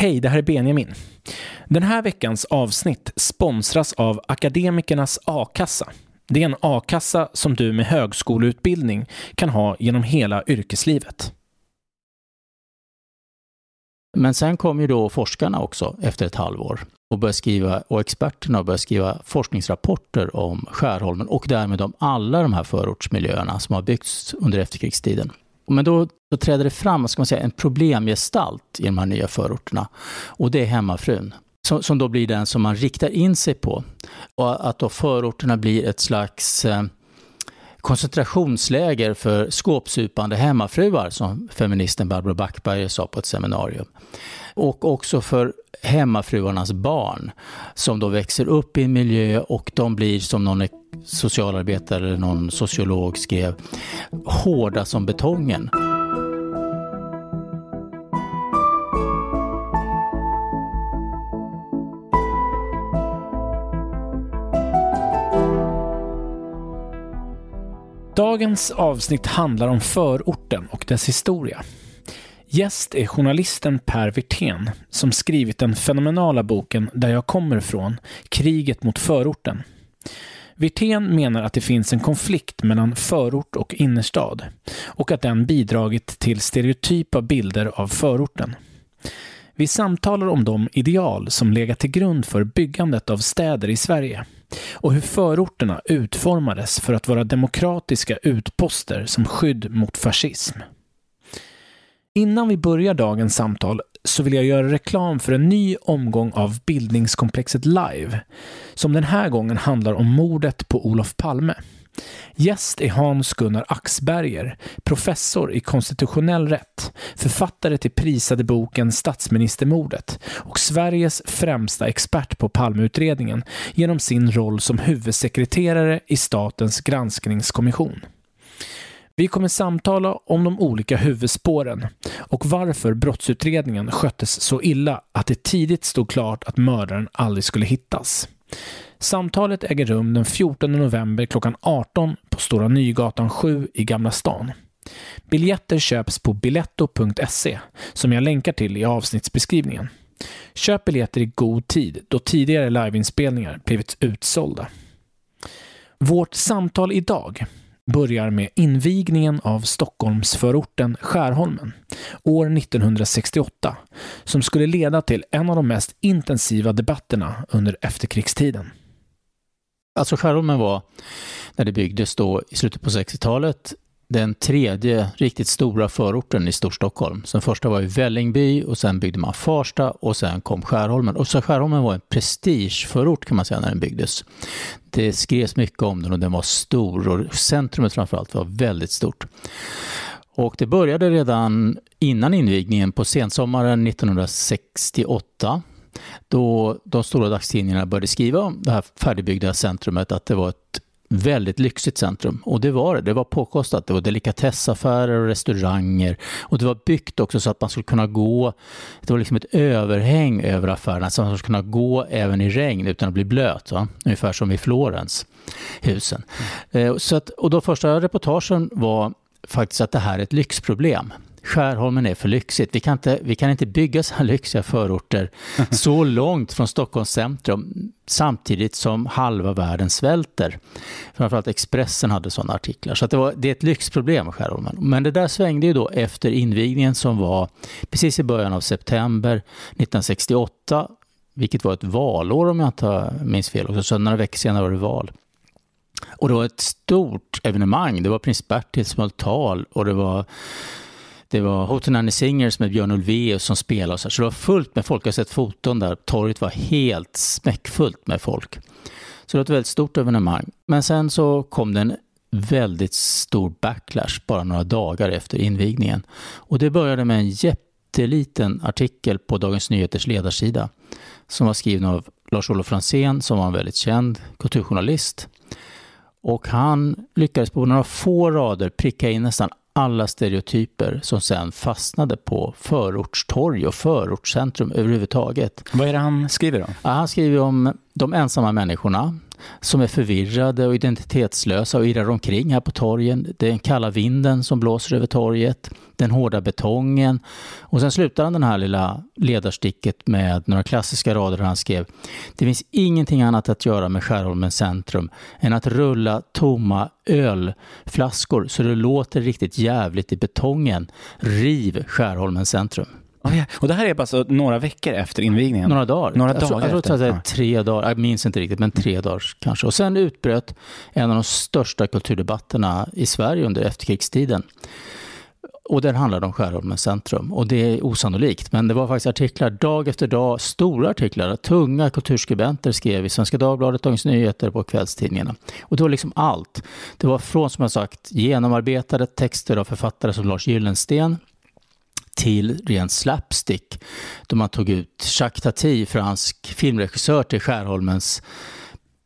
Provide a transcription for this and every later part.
Hej, det här är Benjamin. Den här veckans avsnitt sponsras av Akademikernas a-kassa. Det är en a-kassa som du med högskoleutbildning kan ha genom hela yrkeslivet. Men sen kom ju då forskarna också efter ett halvår och, började skriva, och experterna började skriva forskningsrapporter om Skärholmen och därmed om alla de här förortsmiljöerna som har byggts under efterkrigstiden. Men då, då träder det fram ska man säga, en problemgestalt i de här nya förorterna och det är hemmafrun. Som, som då blir den som man riktar in sig på. Och att då förorterna blir ett slags eh, koncentrationsläger för skåpsupande hemmafruar, som feministen Barbro Backberger sa på ett seminarium. Och också för hemmafruarnas barn som då växer upp i en miljö och de blir som någon socialarbetare eller någon sociolog skrev, hårda som betongen. Dagens avsnitt handlar om förorten och dess historia. Gäst är journalisten Per Wirtén som skrivit den fenomenala boken Där jag kommer ifrån, Kriget mot förorten. Wirtén menar att det finns en konflikt mellan förort och innerstad och att den bidragit till stereotypa bilder av förorten. Vi samtalar om de ideal som legat till grund för byggandet av städer i Sverige och hur förorterna utformades för att vara demokratiska utposter som skydd mot fascism. Innan vi börjar dagens samtal så vill jag göra reklam för en ny omgång av Bildningskomplexet Live, som den här gången handlar om mordet på Olof Palme. Gäst är Hans-Gunnar Axberger, professor i konstitutionell rätt, författare till prisade boken Statsministermordet och Sveriges främsta expert på Palmeutredningen genom sin roll som huvudsekreterare i Statens granskningskommission. Vi kommer samtala om de olika huvudspåren och varför brottsutredningen sköttes så illa att det tidigt stod klart att mördaren aldrig skulle hittas. Samtalet äger rum den 14 november klockan 18 på Stora Nygatan 7 i Gamla stan. Biljetter köps på biletto.se som jag länkar till i avsnittsbeskrivningen. Köp biljetter i god tid då tidigare liveinspelningar blivit utsålda. Vårt samtal idag börjar med invigningen av Stockholmsförorten Skärholmen år 1968 som skulle leda till en av de mest intensiva debatterna under efterkrigstiden. Alltså Skärholmen var, när det byggdes då i slutet på 60-talet, den tredje riktigt stora förorten i Storstockholm. Sen den första var i Vällingby och sen byggde man Farsta och sen kom Skärholmen. Och så Skärholmen var en prestigeförort kan man säga när den byggdes. Det skrevs mycket om den och den var stor och centrumet framförallt var väldigt stort. Och det började redan innan invigningen på sensommaren 1968 då de stora dagstidningarna började skriva om det här färdigbyggda centrumet, att det var ett väldigt lyxigt centrum. Och det var det. Det var påkostat. Det var delikatessaffärer och restauranger. Och det var byggt också så att man skulle kunna gå. Det var liksom ett överhäng över affärerna så att man skulle kunna gå även i regn utan att bli blöt. Va? Ungefär som i Florens, husen. Mm. Så att, och de första reportagen var faktiskt att det här är ett lyxproblem. Skärholmen är för lyxigt. Vi kan inte, vi kan inte bygga så här lyxiga förorter så långt från Stockholms centrum samtidigt som halva världen svälter. Framförallt Expressen hade sådana artiklar. Så det, var, det är ett lyxproblem, Skärholmen. Men det där svängde ju då efter invigningen som var precis i början av september 1968, vilket var ett valår om jag inte minns fel. Så några veckor senare var det val. Och det var ett stort evenemang. Det var prins Bertils tal och det var det var Hootenanny Singers med Björn Ulvaeus som spelade. Så det var fullt med folk. Jag har sett foton där. Torget var helt smäckfullt med folk. Så det var ett väldigt stort evenemang. Men sen så kom det en väldigt stor backlash bara några dagar efter invigningen. Och det började med en jätteliten artikel på Dagens Nyheters ledarsida som var skriven av Lars-Olof Franzén som var en väldigt känd kulturjournalist. Och han lyckades på några få rader pricka in nästan alla stereotyper som sen fastnade på förortstorg och förortscentrum överhuvudtaget. Vad är det han skriver om? Ja, han skriver om de ensamma människorna som är förvirrade och identitetslösa och irrar omkring här på torgen. Det är den kalla vinden som blåser över torget, den hårda betongen. Och sen slutar han den här lilla ledarsticket med några klassiska rader där han skrev Det finns ingenting annat att göra med Skärholmens centrum än att rulla tomma ölflaskor så det låter riktigt jävligt i betongen. Riv Skärholmens centrum. Oh, ja. Och det här är bara så några veckor efter invigningen? Några dagar. Några jag dagar tror, jag tror att det är tre dagar, jag minns inte riktigt, men tre dagar kanske. Och sen utbröt en av de största kulturdebatterna i Sverige under efterkrigstiden. Och den handlade om Skärholmens centrum. Och det är osannolikt, men det var faktiskt artiklar dag efter dag, stora artiklar. Tunga kulturskribenter skrev i Svenska Dagbladet, Dagens Nyheter på kvällstidningarna. Och det var liksom allt. Det var från, som jag sagt, genomarbetade texter av författare som Lars Gyllensten, till rent slapstick. Då man tog ut Jacques Tati, fransk filmregissör, till Skärholmens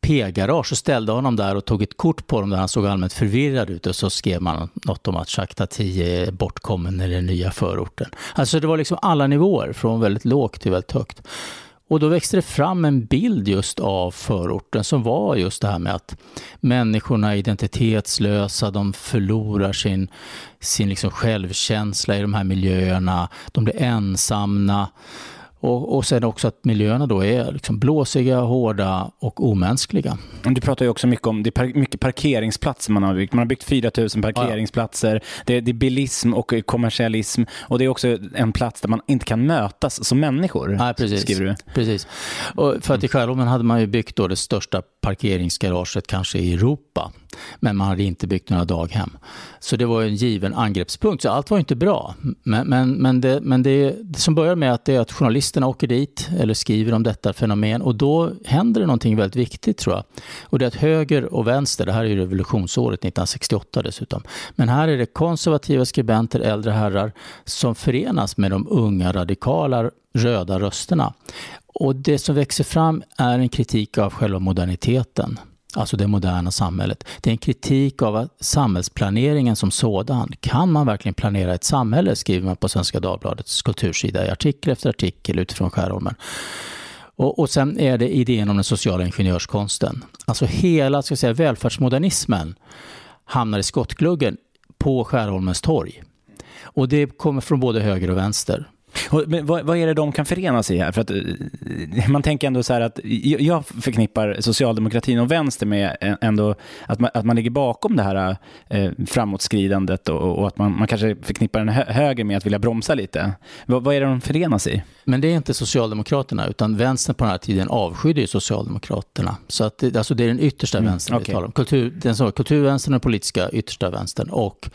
P-garage och ställde honom där och tog ett kort på honom där han såg allmänt förvirrad ut och så skrev man något om att Jacques Tati är bortkommen i den nya förorten. Alltså det var liksom alla nivåer, från väldigt lågt till väldigt högt. Och då växte det fram en bild just av förorten som var just det här med att människorna är identitetslösa, de förlorar sin, sin liksom självkänsla i de här miljöerna, de blir ensamma. Och, och sen också att miljöerna då är liksom blåsiga, hårda och omänskliga. Du pratar ju också mycket om, det är par, mycket parkeringsplatser man har byggt. Man har byggt 4000 parkeringsplatser. Ja. Det, det, är bilism och kommersialism. Och det är också en plats där man inte kan mötas som människor. Nej, precis. Skriver du. precis. Och för att i Skärholmen hade man ju byggt då det största parkeringsgaraget kanske i Europa. Men man hade inte byggt några daghem. Så det var en given angreppspunkt. Så allt var inte bra. Men, men, men, det, men det, det som börjar med att det är att journalisterna åker dit eller skriver om detta fenomen och då händer det någonting väldigt viktigt tror jag. Och det är att höger och vänster, det här är ju revolutionsåret 1968 dessutom, men här är det konservativa skribenter, äldre herrar som förenas med de unga radikala röda rösterna. Och det som växer fram är en kritik av själva moderniteten alltså det moderna samhället. Det är en kritik av samhällsplaneringen som sådan. Kan man verkligen planera ett samhälle, skriver man på Svenska Dagbladets kultursida i artikel efter artikel utifrån Skärholmen. Och, och sen är det idén om den sociala ingenjörskonsten. Alltså hela ska säga, välfärdsmodernismen hamnar i skottgluggen på Skärholmens torg. Och det kommer från både höger och vänster. Men vad, vad, är det de kan förenas i här? För att, eh, man tänker ändå så här att jag förknippar socialdemokratin och vänster med ändå att man, att man ligger bakom det här eh, framåtskridandet och, och, att man, man kanske förknippar den höger med att vilja bromsa lite. Vad, vad, är det de förenas i? Men det är inte Socialdemokraterna utan vänstern på den här tiden avskydde ju Socialdemokraterna. Så att det, alltså det är den yttersta mm, vänstern okay. vi talar om. Kultur, den så, kulturvänstern och den politiska yttersta vänstern. Och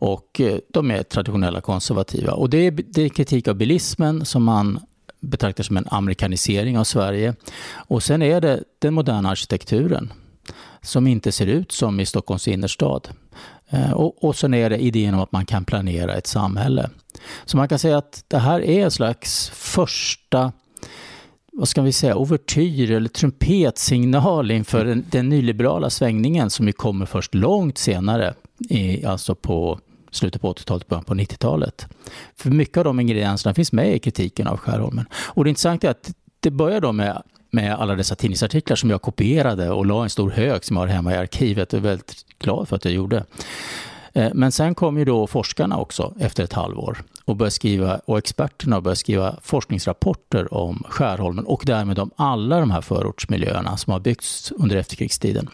och eh, de är traditionella konservativa. Och det är, det är kritik av bilismen som man betraktar som en amerikanisering av Sverige. Och sen är det den moderna arkitekturen som inte ser ut som i Stockholms innerstad. Eh, och, och sen är det idén om att man kan planera ett samhälle. Så man kan säga att det här är en slags första vad ska vi säga, ouvertyr eller trumpetsignal inför den, den nyliberala svängningen som ju kommer först långt senare, i, alltså på slutet på 80-talet, början på 90-talet. För mycket av de ingredienserna finns med i kritiken av Skärholmen. Och det intressanta är att det börjar då med, med alla dessa tidningsartiklar som jag kopierade och la en stor hög som jag har hemma i arkivet och är väldigt glad för att jag gjorde. Eh, men sen kom ju då forskarna också efter ett halvår och, började skriva, och experterna började skriva forskningsrapporter om Skärholmen och därmed om alla de här förortsmiljöerna som har byggts under efterkrigstiden.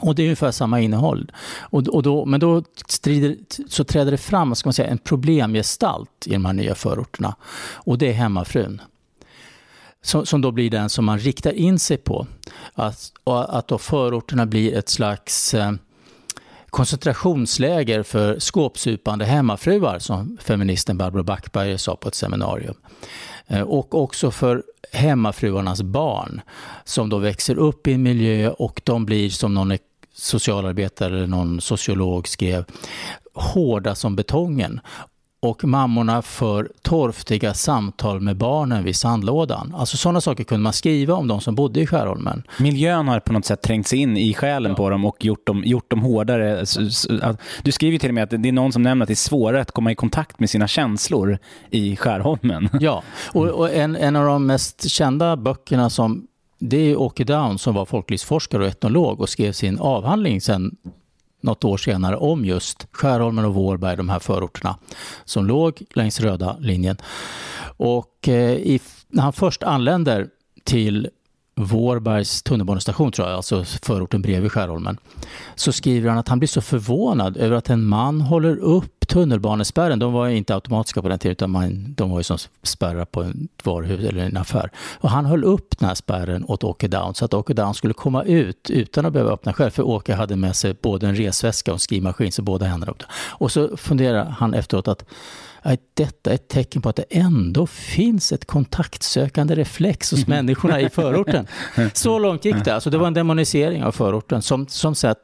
Och det är ungefär samma innehåll. Och, och då, men då strider, så träder det fram ska man säga, en problemgestalt i de här nya förorterna. Och det är hemmafrun. Som, som då blir den som man riktar in sig på. Att, att då förorterna blir ett slags eh, koncentrationsläger för skåpsupande hemmafruar, som feministen Barbro Backberger sa på ett seminarium. Eh, och också för hemmafruarnas barn som då växer upp i en miljö och de blir som någon socialarbetare eller någon sociolog skrev, hårda som betongen. Och mammorna för torftiga samtal med barnen vid sandlådan. Alltså sådana saker kunde man skriva om de som bodde i Skärholmen. Miljön har på något sätt trängts in i själen ja. på dem och gjort dem, gjort dem hårdare. Du skriver till och med att det är någon som nämner att det är svårare att komma i kontakt med sina känslor i Skärholmen. Ja, och, och en, en av de mest kända böckerna som det är Åke Down som var folklivsforskare och etnolog och skrev sin avhandling sen något år senare om just Skärholmen och Vårberg, de här förorterna som låg längs röda linjen. Och eh, i, när han först anländer till Vårbergs tunnelbanestation, tror jag, alltså förorten bredvid Skärholmen, så skriver han att han blir så förvånad över att en man håller upp tunnelbanespärren. De var inte automatiska på den tiden, utan man, de var ju som spärrar på ett varuhus eller en affär. Och han höll upp den här spärren åt Åke Down så att Åke Down skulle komma ut utan att behöva öppna själv. För Åke hade med sig både en resväska och en skrivmaskin, så båda händerna upp. Och så funderar han efteråt att att detta är ett tecken på att det ändå finns ett kontaktsökande reflex hos människorna i förorten. Så långt gick det. Alltså det var en demonisering av förorten som, som satt,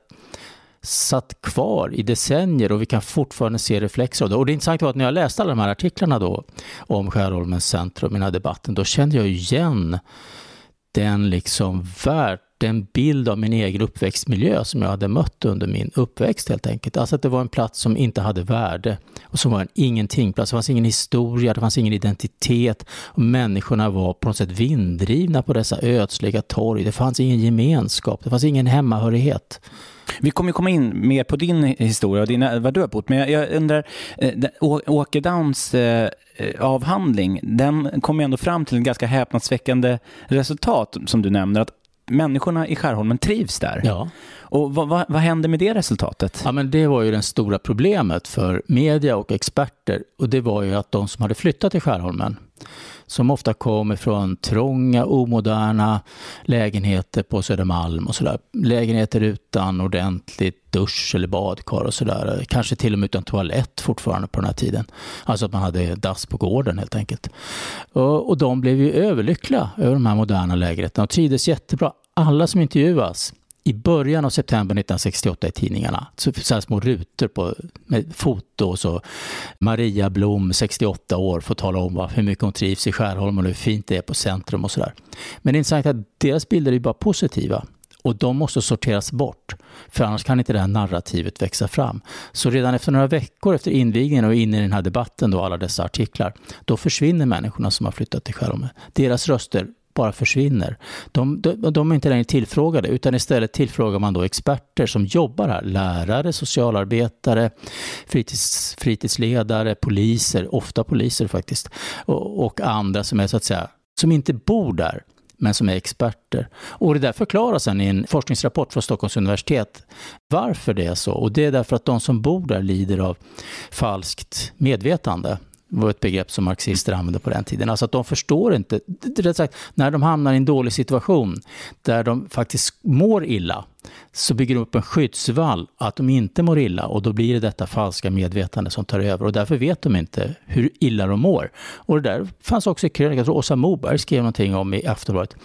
satt kvar i decennier och vi kan fortfarande se reflexer av det. Och det intressanta var att när jag läste alla de här artiklarna då om Skärholmens centrum, i den här debatten, då kände jag igen den liksom värld den bild av min egen uppväxtmiljö som jag hade mött under min uppväxt helt enkelt. Alltså att det var en plats som inte hade värde och som var en ingenting-plats. Det fanns ingen historia, det fanns ingen identitet och människorna var på något sätt vinddrivna på dessa ödsliga torg. Det fanns ingen gemenskap, det fanns ingen hemmahörighet. Vi kommer komma in mer på din historia och dina, eh, vad du har bott, men jag undrar, eh, Åke Downs eh, avhandling, den kom ändå fram till en ganska häpnadsväckande resultat som du nämner, att människorna i Skärholmen trivs där. Ja. Och vad, vad, vad hände med det resultatet? Ja, men det var ju det stora problemet för media och experter. Och det var ju att de som hade flyttat till Skärholmen, som ofta kom ifrån trånga, omoderna lägenheter på Södermalm och sådär. Lägenheter utan ordentligt dusch eller badkar och sådär. Kanske till och med utan toalett fortfarande på den här tiden. Alltså att man hade dass på gården helt enkelt. Och de blev ju överlyckliga över de här moderna lägenheterna och trivdes jättebra. Alla som intervjuas i början av september 1968 i tidningarna. Så, så här små rutor på, med foto och så. Maria Blom, 68 år, får tala om va, hur mycket hon trivs i Skärholmen och hur fint det är på centrum och sådär. Men det är intressant att deras bilder är bara positiva. Och de måste sorteras bort, för annars kan inte det här narrativet växa fram. Så redan efter några veckor efter invigningen och in i den här debatten, då alla dessa artiklar, då försvinner människorna som har flyttat till Skärholmen. Deras röster bara försvinner. De, de, de, är inte längre tillfrågade utan istället tillfrågar man då experter som jobbar här. Lärare, socialarbetare, fritids, fritidsledare, poliser, ofta poliser faktiskt. Och, och andra som är så att säga, som inte bor där men som är experter. Och det där förklaras sen i en forskningsrapport från Stockholms universitet varför det är så. Och det är därför att de som bor där lider av falskt medvetande var ett begrepp som marxister använde på den tiden. Alltså att de förstår inte, rätt sagt, när de hamnar i en dålig situation där de faktiskt mår illa, så bygger de upp en skyddsvall att de inte mår illa och då blir det detta falska medvetande som tar över och därför vet de inte hur illa de mår. Och det där fanns också i krönikan, jag tror Åsa Moberg skrev någonting om i Aftonbladet.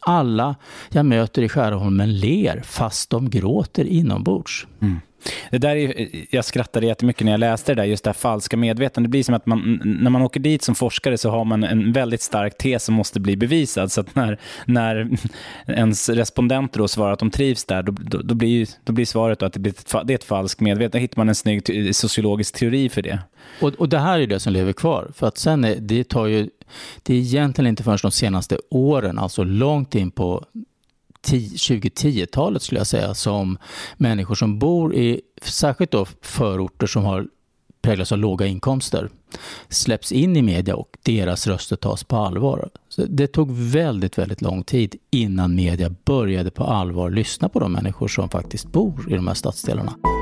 Alla jag möter i Skärholmen ler fast de gråter inombords. Mm. Det där är, jag skrattade jättemycket när jag läste det där, just det här falska medvetandet. Det blir som att man, när man åker dit som forskare så har man en väldigt stark tes som måste bli bevisad. Så att när, när ens respondenter då svarar att de trivs där, då, då, då blir, då blir svaret att det, blir ett, det är ett falskt medvetande. Då hittar man en snygg sociologisk teori för det. Och, och det här är det som lever kvar. För att sen är, det tar ju, det är egentligen inte förrän de senaste åren, alltså långt in på 2010-talet skulle jag säga, som människor som bor i särskilt då förorter som har präglas av låga inkomster släpps in i media och deras röster tas på allvar. Så det tog väldigt, väldigt lång tid innan media började på allvar lyssna på de människor som faktiskt bor i de här stadsdelarna.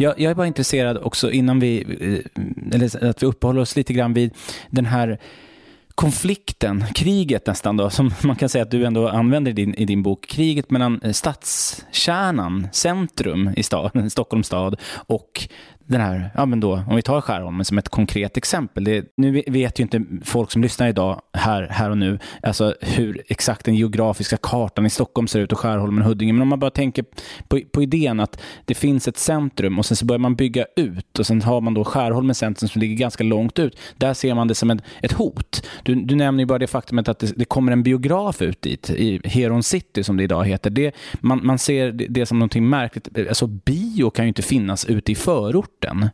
Jag, jag är bara intresserad också innan vi, eh, eller att vi uppehåller oss lite grann vid den här konflikten, kriget nästan då, som man kan säga att du ändå använder i din, i din bok, kriget mellan eh, stadskärnan, centrum i stad, Stockholms stad och den här, ja men då, om vi tar Skärholmen som ett konkret exempel. Det, nu vet ju inte folk som lyssnar idag, här, här och nu, alltså hur exakt den geografiska kartan i Stockholm ser ut och Skärholmen och Huddinge. Men om man bara tänker på, på idén att det finns ett centrum och sen så börjar man bygga ut och sen har man då Skärholmen centrum som ligger ganska långt ut. Där ser man det som ett, ett hot. Du, du nämner ju bara det faktumet att det, det, kommer en biograf ut dit, i Heron City som det idag heter. Det, man, man ser det, det som någonting märkligt. Alltså bio kan ju inte finnas ute i förort orten.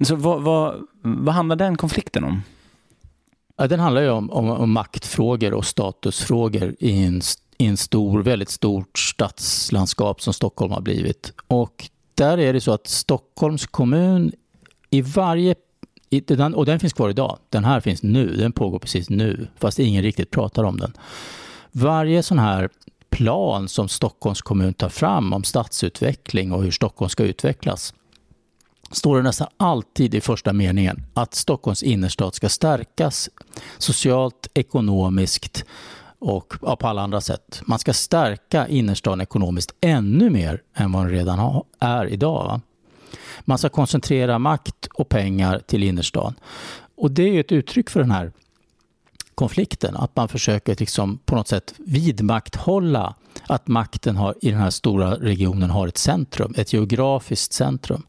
Så vad, vad, vad handlar den konflikten om? Ja, den handlar ju om, om, om maktfrågor och statusfrågor i en, i en stor, väldigt stort stadslandskap som Stockholm har blivit. Och där är det så att Stockholms kommun i varje och den finns kvar idag. Den här finns nu. Den pågår precis nu, fast ingen riktigt pratar om den. Varje sån här plan som Stockholms kommun tar fram om stadsutveckling och hur Stockholm ska utvecklas står det nästan alltid i första meningen att Stockholms innerstad ska stärkas socialt, ekonomiskt och ja, på alla andra sätt. Man ska stärka innerstaden ekonomiskt ännu mer än vad den redan är idag. Va? Man ska koncentrera makt och pengar till innerstan. Och det är ett uttryck för den här konflikten. Att man försöker liksom på något sätt vidmakthålla att makten har, i den här stora regionen har ett centrum, ett geografiskt centrum.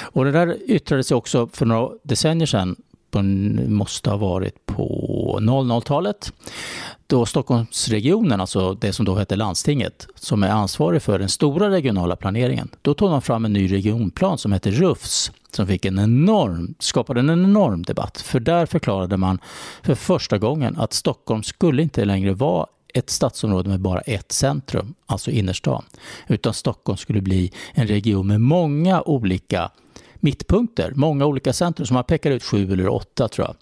Och det där yttrade sig också för några decennier sedan, på, måste ha varit på 00-talet, då Stockholmsregionen, alltså det som då hette landstinget, som är ansvarig för den stora regionala planeringen, då tog man fram en ny regionplan som heter RUFS, som fick en enorm, skapade en enorm debatt. För där förklarade man för första gången att Stockholm skulle inte längre vara ett stadsområde med bara ett centrum, alltså innerstan, utan Stockholm skulle bli en region med många olika mittpunkter, många olika centrum, som man pekar ut sju eller åtta tror jag,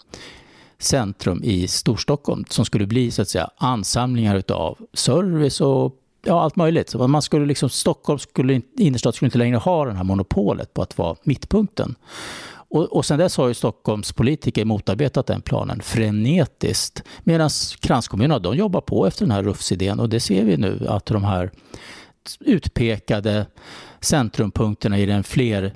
centrum i Storstockholm som skulle bli så att säga ansamlingar utav service och ja, allt möjligt. Så man skulle liksom, Stockholm skulle, innerstad skulle inte längre ha det här monopolet på att vara mittpunkten. Och, och sen dess har ju Stockholms politiker motarbetat den planen frenetiskt. Medan kranskommunerna, de jobbar på efter den här RUFS-idén och det ser vi nu att de här utpekade centrumpunkterna i den fler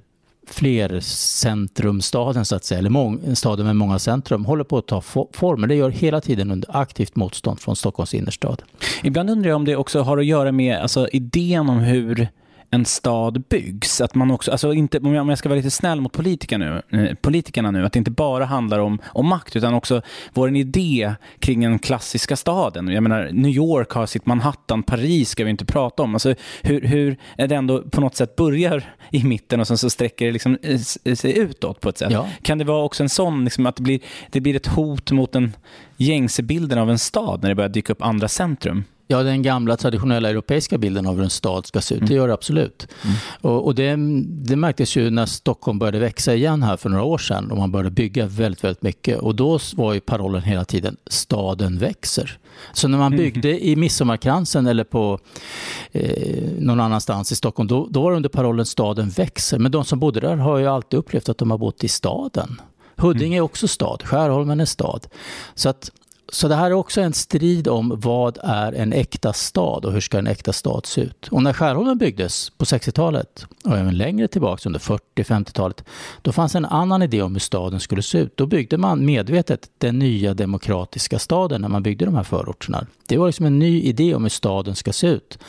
flercentrumstaden så att säga, eller mång, staden med många centrum, håller på att ta form. Det gör hela tiden under aktivt motstånd från Stockholms innerstad. Ibland undrar jag om det också har att göra med alltså, idén om hur en stad byggs. Att man också, alltså inte, om jag ska vara lite snäll mot politikerna nu, eh, politikerna nu, att det inte bara handlar om, om makt utan också vår idé kring den klassiska staden. Jag menar, New York har sitt Manhattan, Paris ska vi inte prata om. Alltså, hur, hur det ändå på något sätt börjar i mitten och sen så sträcker det liksom eh, sig utåt på ett sätt. Ja. Kan det vara också en sån, liksom, att det blir, det blir ett hot mot den gängse bilden av en stad när det börjar dyka upp andra centrum? Ja, den gamla traditionella europeiska bilden av hur en stad ska se ut, mm. det gör det absolut. Mm. Och, och det, det, märktes ju när Stockholm började växa igen här för några år sedan och man började bygga väldigt, väldigt mycket. Och då var ju parollen hela tiden staden växer. Så när man mm. byggde mm. i Midsommarkransen eller på eh, någon annanstans i Stockholm, då, då var det under parollen staden växer. Men de som bodde där har ju alltid upplevt att de har bott i staden. Huddinge är också stad, Skärholmen är stad. Så att så det här är också en strid om vad är en äkta stad och hur ska en äkta stad se ut. Och när Skärholmen byggdes på 60-talet och även längre tillbaka under 40-50-talet, då fanns en annan idé om hur staden skulle se ut. Då byggde man medvetet den nya demokratiska staden när man byggde de här förorterna. Det var liksom en ny idé om hur staden ska se ut.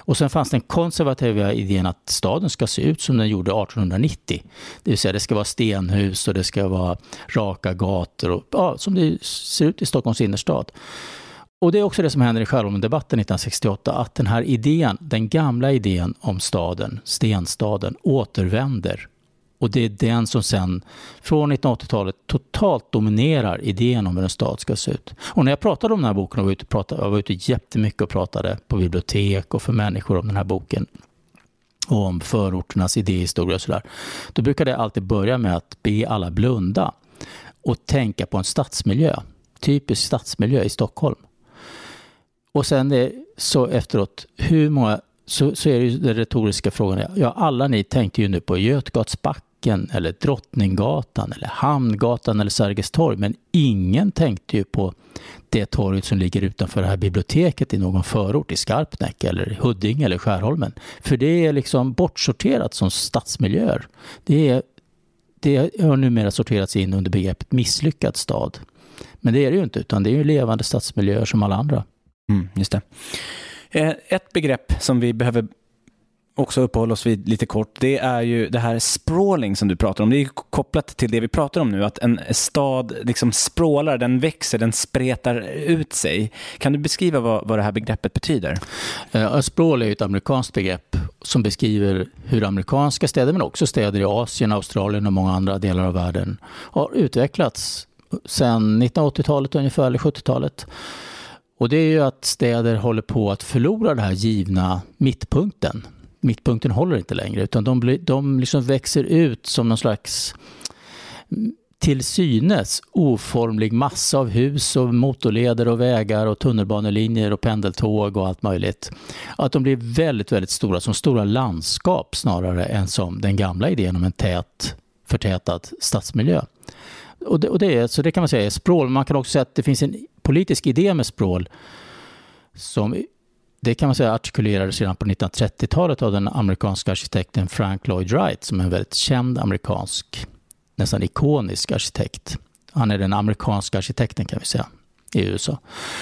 Och sen fanns den konservativa idén att staden ska se ut som den gjorde 1890. Det vill säga det ska vara stenhus och det ska vara raka gator och ja, som det ser ut i Stockholms innerstad. Och det är också det som händer i Skärholmen-debatten 1968, att den här idén, den gamla idén om staden, stenstaden, återvänder. Och det är den som sen, från 1980-talet, totalt dominerar idén om hur en stad ska se ut. Och när jag pratade om den här boken, och var ute, pratade, jag var ute jättemycket och pratade på bibliotek och för människor om den här boken, och om förorternas idéhistoria och sådär, då brukade jag alltid börja med att be alla blunda och tänka på en stadsmiljö, typisk stadsmiljö i Stockholm. Och sen är, så efteråt, hur många, så, så är det ju den retoriska frågan, ja alla ni tänkte ju nu på Götgatsbacken eller Drottninggatan eller Hamngatan eller Sergels torg, men ingen tänkte ju på det torget som ligger utanför det här biblioteket i någon förort i Skarpnäck eller Huddinge eller Skärholmen. För det är liksom bortsorterat som stadsmiljöer. Det, är, det har numera sorterats in under begreppet misslyckad stad. Men det är det ju inte, utan det är ju levande stadsmiljöer som alla andra. Mm, just det. Eh, ett begrepp som vi behöver också uppehålla oss vid lite kort, det är ju det här sprawling som du pratar om. Det är kopplat till det vi pratar om nu, att en stad liksom språlar, den växer, den spretar ut sig. Kan du beskriva vad, vad det här begreppet betyder? Eh, uh, sprawl är ett amerikanskt begrepp som beskriver hur amerikanska städer, men också städer i Asien, Australien och många andra delar av världen har utvecklats sedan 1980-talet ungefär, eller 70-talet. Och det är ju att städer håller på att förlora den här givna mittpunkten. Mittpunkten håller inte längre utan de, blir, de liksom växer ut som någon slags mm, till synes oformlig massa av hus och motorleder och vägar och tunnelbanelinjer och pendeltåg och allt möjligt. Att de blir väldigt, väldigt stora, som stora landskap snarare än som den gamla idén om en tät, förtätad stadsmiljö. Och det, och det, är, så det kan man säga är språl. Man kan också säga att det finns en politisk idé med språl som det kan man säga artikulerades redan på 1930-talet av den amerikanska arkitekten Frank Lloyd Wright som är en väldigt känd amerikansk, nästan ikonisk arkitekt. Han är den amerikanska arkitekten kan vi säga i USA.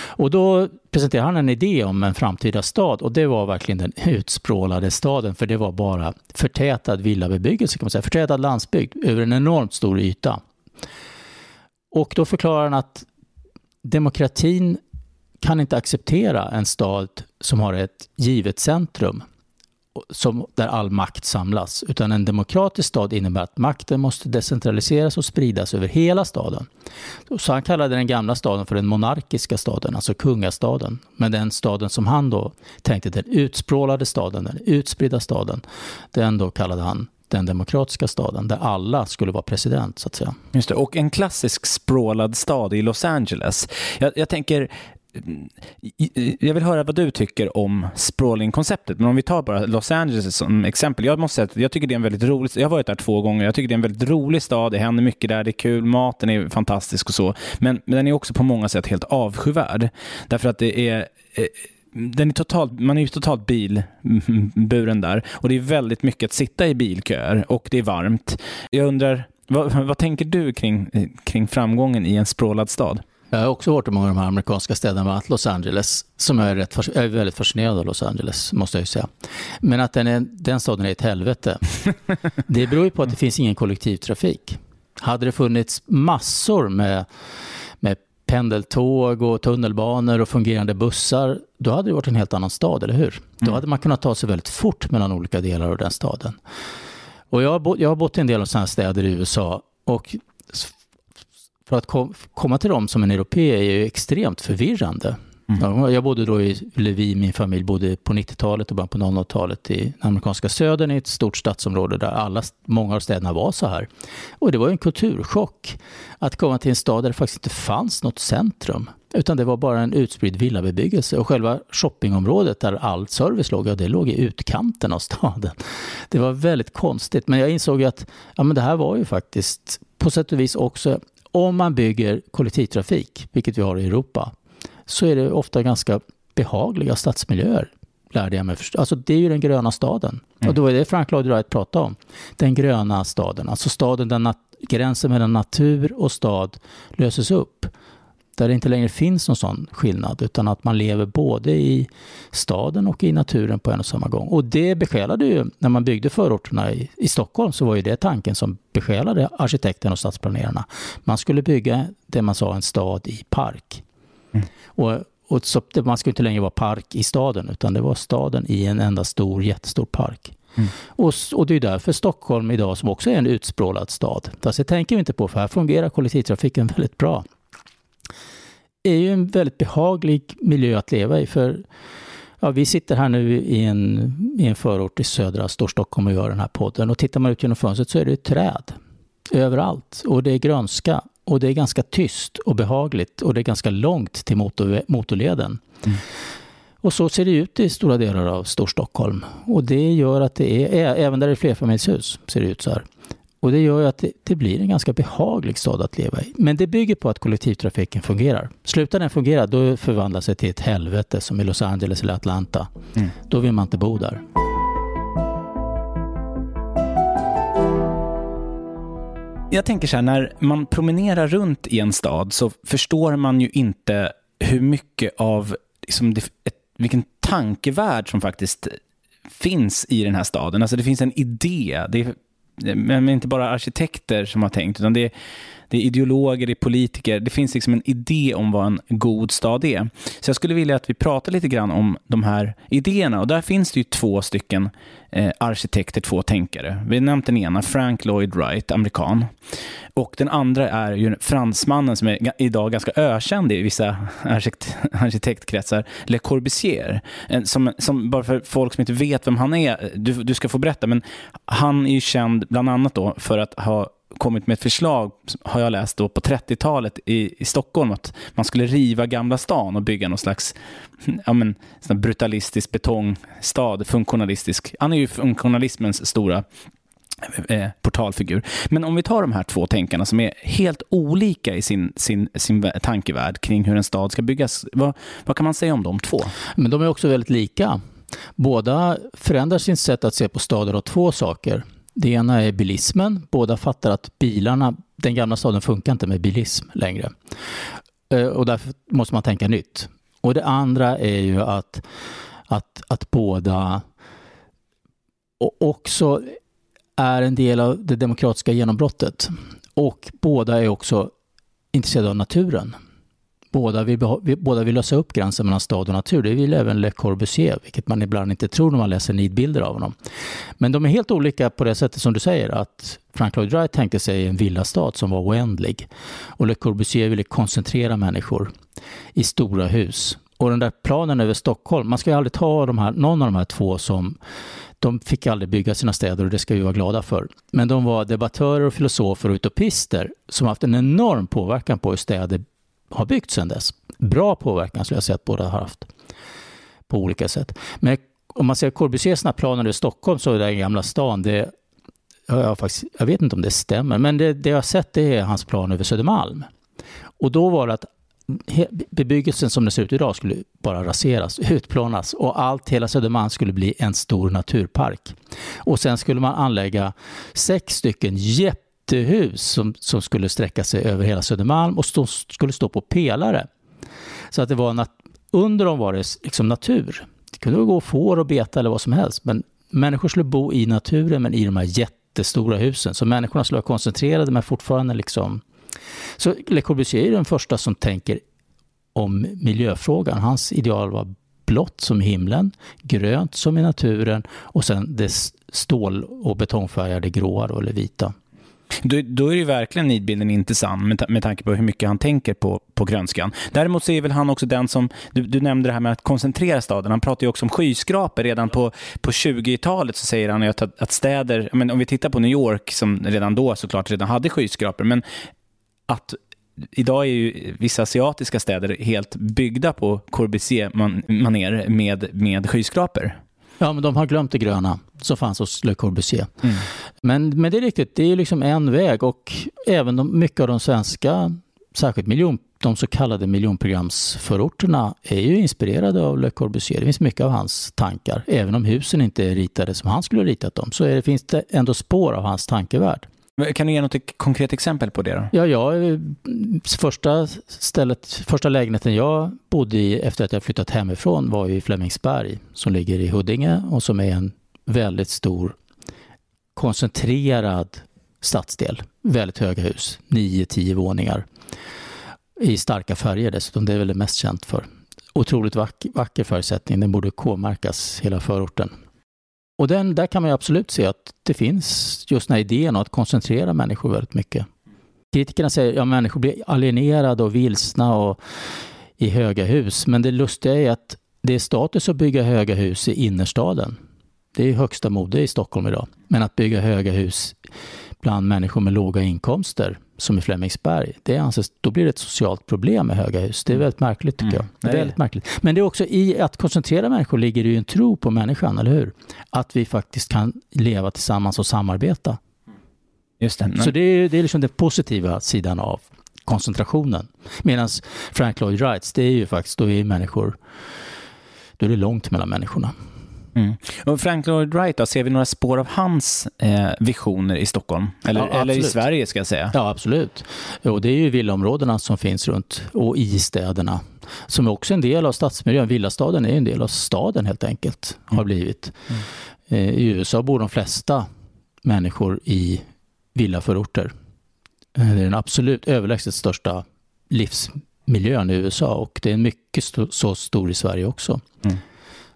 Och då presenterade han en idé om en framtida stad och det var verkligen den utsprålade staden för det var bara förtätad villabebyggelse kan man säga, förtätad landsbygd över en enormt stor yta. Och då förklarar han att demokratin kan inte acceptera en stad som har ett givet centrum som, där all makt samlas. Utan en demokratisk stad innebär att makten måste decentraliseras och spridas över hela staden. Så han kallade den gamla staden för den monarkiska staden, alltså kungastaden. Men den staden som han då tänkte, den utsprålade staden, den utspridda staden, den då kallade han den demokratiska staden där alla skulle vara president så att säga. Just det, och en klassisk språlad stad i Los Angeles. Jag, jag tänker, jag vill höra vad du tycker om sprawling-konceptet, men om vi tar bara Los Angeles som exempel. Jag måste säga att jag tycker det är en väldigt rolig, jag har varit där två gånger, jag tycker det är en väldigt rolig stad, det händer mycket där, det är kul, maten är fantastisk och så, men, men den är också på många sätt helt avskyvärd. Därför att det är eh, den är totalt, man är ju totalt bilburen där och det är väldigt mycket att sitta i bilköer och det är varmt. Jag undrar, vad, vad tänker du kring, kring framgången i en språlad stad? Jag har också varit i många av de här amerikanska städerna, bland annat Los Angeles, som jag är, rätt, jag är väldigt fascinerad av Los Angeles, måste jag ju säga. Men att den, är, den staden är ett helvete, det beror ju på att det finns ingen kollektivtrafik. Hade det funnits massor med, med pendeltåg och tunnelbanor och fungerande bussar, då hade det varit en helt annan stad, eller hur? Då mm. hade man kunnat ta sig väldigt fort mellan olika delar av den staden. Och jag har, bott, jag har bott i en del av sådana städer i USA och för att kom, komma till dem som en europé är ju extremt förvirrande. Mm. Jag bodde då i, eller vi, min familj bodde på 90-talet och början på 00-talet i amerikanska södern i ett stort stadsområde där alla, många av städerna var så här. Och det var en kulturchock att komma till en stad där det faktiskt inte fanns något centrum. Utan det var bara en utspridd villabebyggelse och själva shoppingområdet där all service låg, ja, det låg i utkanten av staden. Det var väldigt konstigt, men jag insåg att ja, men det här var ju faktiskt på sätt och vis också om man bygger kollektivtrafik, vilket vi har i Europa, så är det ofta ganska behagliga stadsmiljöer. Lärde jag mig. Alltså det är ju den gröna staden. Mm. Och då är det Frank Lloyd Wright pratade om. Den gröna staden. Alltså staden där gränsen mellan natur och stad löses upp. Där det inte längre finns någon sån skillnad utan att man lever både i staden och i naturen på en och samma gång. Och det besjälade ju, när man byggde förorterna i, i Stockholm så var ju det tanken som besjälade arkitekterna och stadsplanerarna. Man skulle bygga det man sa en stad i park. Mm. Och, och så, man skulle inte längre vara park i staden, utan det var staden i en enda stor, jättestor park. Mm. Och, och, det är därför Stockholm idag, som också är en utsprålad stad, fast det tänker vi inte på, för här fungerar kollektivtrafiken väldigt bra. Är ju en väldigt behaglig miljö att leva i, för Ja, vi sitter här nu i en, i en förort i södra Storstockholm och gör den här podden. Och tittar man ut genom fönstret så är det träd överallt. Och det är grönska och det är ganska tyst och behagligt och det är ganska långt till motor, motorleden. Mm. Och så ser det ut i stora delar av Storstockholm. Och det gör att det är, även där det är flerfamiljshus, ser det ut så här. Och det gör ju att det, det, blir en ganska behaglig stad att leva i. Men det bygger på att kollektivtrafiken fungerar. Slutar den fungera, då förvandlas det till ett helvete som i Los Angeles eller Atlanta. Mm. Då vill man inte bo där. Jag tänker så här, när man promenerar runt i en stad så förstår man ju inte hur mycket av, liksom, det, ett, vilken tankevärld som faktiskt finns i den här staden. Alltså det finns en idé. Det men inte bara arkitekter som har tänkt, utan det är, det är ideologer, det är politiker. Det finns liksom en idé om vad en god stad är. Så jag skulle vilja att vi pratar lite grann om de här idéerna. Och där finns det ju två stycken eh, arkitekter, två tänkare. Vi har nämnt den ena, Frank Lloyd Wright, amerikan. Och den andra är ju fransmannen som är idag ganska ökänd i vissa arkitekt arkitektkretsar, Le Corbusier. Som, som, bara för folk som inte vet vem han är, du, du ska få berätta, men han är ju känd bland annat då för att ha kommit med ett förslag, har jag läst då, på 30-talet i, i Stockholm, att man skulle riva Gamla stan och bygga någon slags ja, men, brutalistisk betongstad, funktionalistisk. Han är ju funktionalismens stora eh, portalfigur. Men om vi tar de här två tänkarna som är helt olika i sin, sin, sin tankevärld kring hur en stad ska byggas. Vad, vad kan man säga om de två? Men de är också väldigt lika. Båda förändrar sin sätt att se på staden av två saker. Det ena är bilismen. Båda fattar att bilarna, den gamla staden funkar inte med bilism längre. Eh, och därför måste man tänka nytt. Och det andra är ju att, att, att båda också är en del av det demokratiska genombrottet. Och båda är också intresserade av naturen. Båda vill, båda vill lösa upp gränsen mellan stad och natur. Det vill även Le Corbusier, vilket man ibland inte tror när man läser nidbilder av honom. Men de är helt olika på det sättet som du säger, att Frank Lloyd Wright tänkte sig en villastad som var oändlig. Och Le Corbusier ville koncentrera människor i stora hus. Och den där planen över Stockholm, man ska ju aldrig ta de här, någon av de här två som de fick aldrig bygga sina städer och det ska vi vara glada för. Men de var debattörer och filosofer och utopister som haft en enorm påverkan på hur städer har byggt sedan dess. Bra påverkan skulle jag säga att båda har haft på olika sätt. Men om man ser Corbusiers planer i Stockholm så är det Gamla stan, det, jag, faktiskt, jag vet inte om det stämmer, men det, det jag har sett det är hans plan över Södermalm. Och då var det att bebyggelsen som den ser ut idag skulle bara raseras, utplånas och allt, hela Södermalm skulle bli en stor naturpark. Och sen skulle man anlägga sex stycken jättehus som, som skulle sträcka sig över hela Södermalm och stå, skulle stå på pelare. Så att det var nat- under dem var det liksom natur. Det kunde gå får och beta eller vad som helst, men människor skulle bo i naturen men i de här jättestora husen. Så människorna skulle vara koncentrerade men fortfarande liksom så Le Corbusier är den första som tänker om miljöfrågan. Hans ideal var blått som himlen, grönt som i naturen och sen det stål och betongfärgade gråa då, eller vita. Då, då är ju verkligen nidbilden inte sann med, med tanke på hur mycket han tänker på, på grönskan. Däremot så är väl han också den som, du, du nämnde det här med att koncentrera staden. Han pratar ju också om skyskrapor. Redan på, på 20-talet så säger han att, att städer, men om vi tittar på New York som redan då såklart redan hade skyskrapor, men att idag är ju vissa asiatiska städer helt byggda på Corbusier-manér med, med skyskrapor. Ja, men de har glömt det gröna som fanns hos Le Corbusier. Mm. Men, men det är riktigt, det är liksom en väg och även de, mycket av de svenska, särskilt miljon, de så kallade miljonprogramsförorterna är ju inspirerade av Le Corbusier. Det finns mycket av hans tankar. Även om husen inte är ritade som han skulle ha ritat dem så är finns det ändå spår av hans tankevärld. Kan du ge något konkret exempel på det? Då? Ja, jag, eh, första, stället, första lägenheten jag bodde i efter att jag flyttat hemifrån var i Flemingsberg som ligger i Huddinge och som är en väldigt stor koncentrerad stadsdel. Väldigt höga hus, 9-10 våningar i starka färger dessutom. Det är väl det mest känt för. otroligt vacker, vacker färgsättning. Den borde K-märkas, hela förorten. Och den, där kan man absolut se att det finns just den här idén att koncentrera människor väldigt mycket. Kritikerna säger att ja, människor blir alienerade och vilsna och i höga hus. Men det lustiga är att det är status att bygga höga hus i innerstaden. Det är högsta mode i Stockholm idag. Men att bygga höga hus bland människor med låga inkomster, som i Flemingsberg, det anses, då blir det ett socialt problem med höga hus. Det är väldigt märkligt tycker mm. jag. Det är väldigt märkligt. Men det är också i att koncentrera människor ligger det ju en tro på människan, eller hur? Att vi faktiskt kan leva tillsammans och samarbeta. Just det. Så det är, det är liksom den positiva sidan av koncentrationen. Medan Frank Lloyd Wrights, det är ju faktiskt, då är människor, då är det långt mellan människorna. Mm. Och Frank Lloyd Wright, då, ser vi några spår av hans eh, visioner i Stockholm? Eller, ja, eller i Sverige ska jag säga. Ja, absolut. Och det är ju villaområdena som finns runt och i städerna. Som är också en del av stadsmiljön. Villastaden är en del av staden helt enkelt, har mm. blivit. Mm. Eh, I USA bor de flesta människor i villaförorter. Eh, det är den absolut överlägset största livsmiljön i USA och det är mycket st så stor i Sverige också. Mm.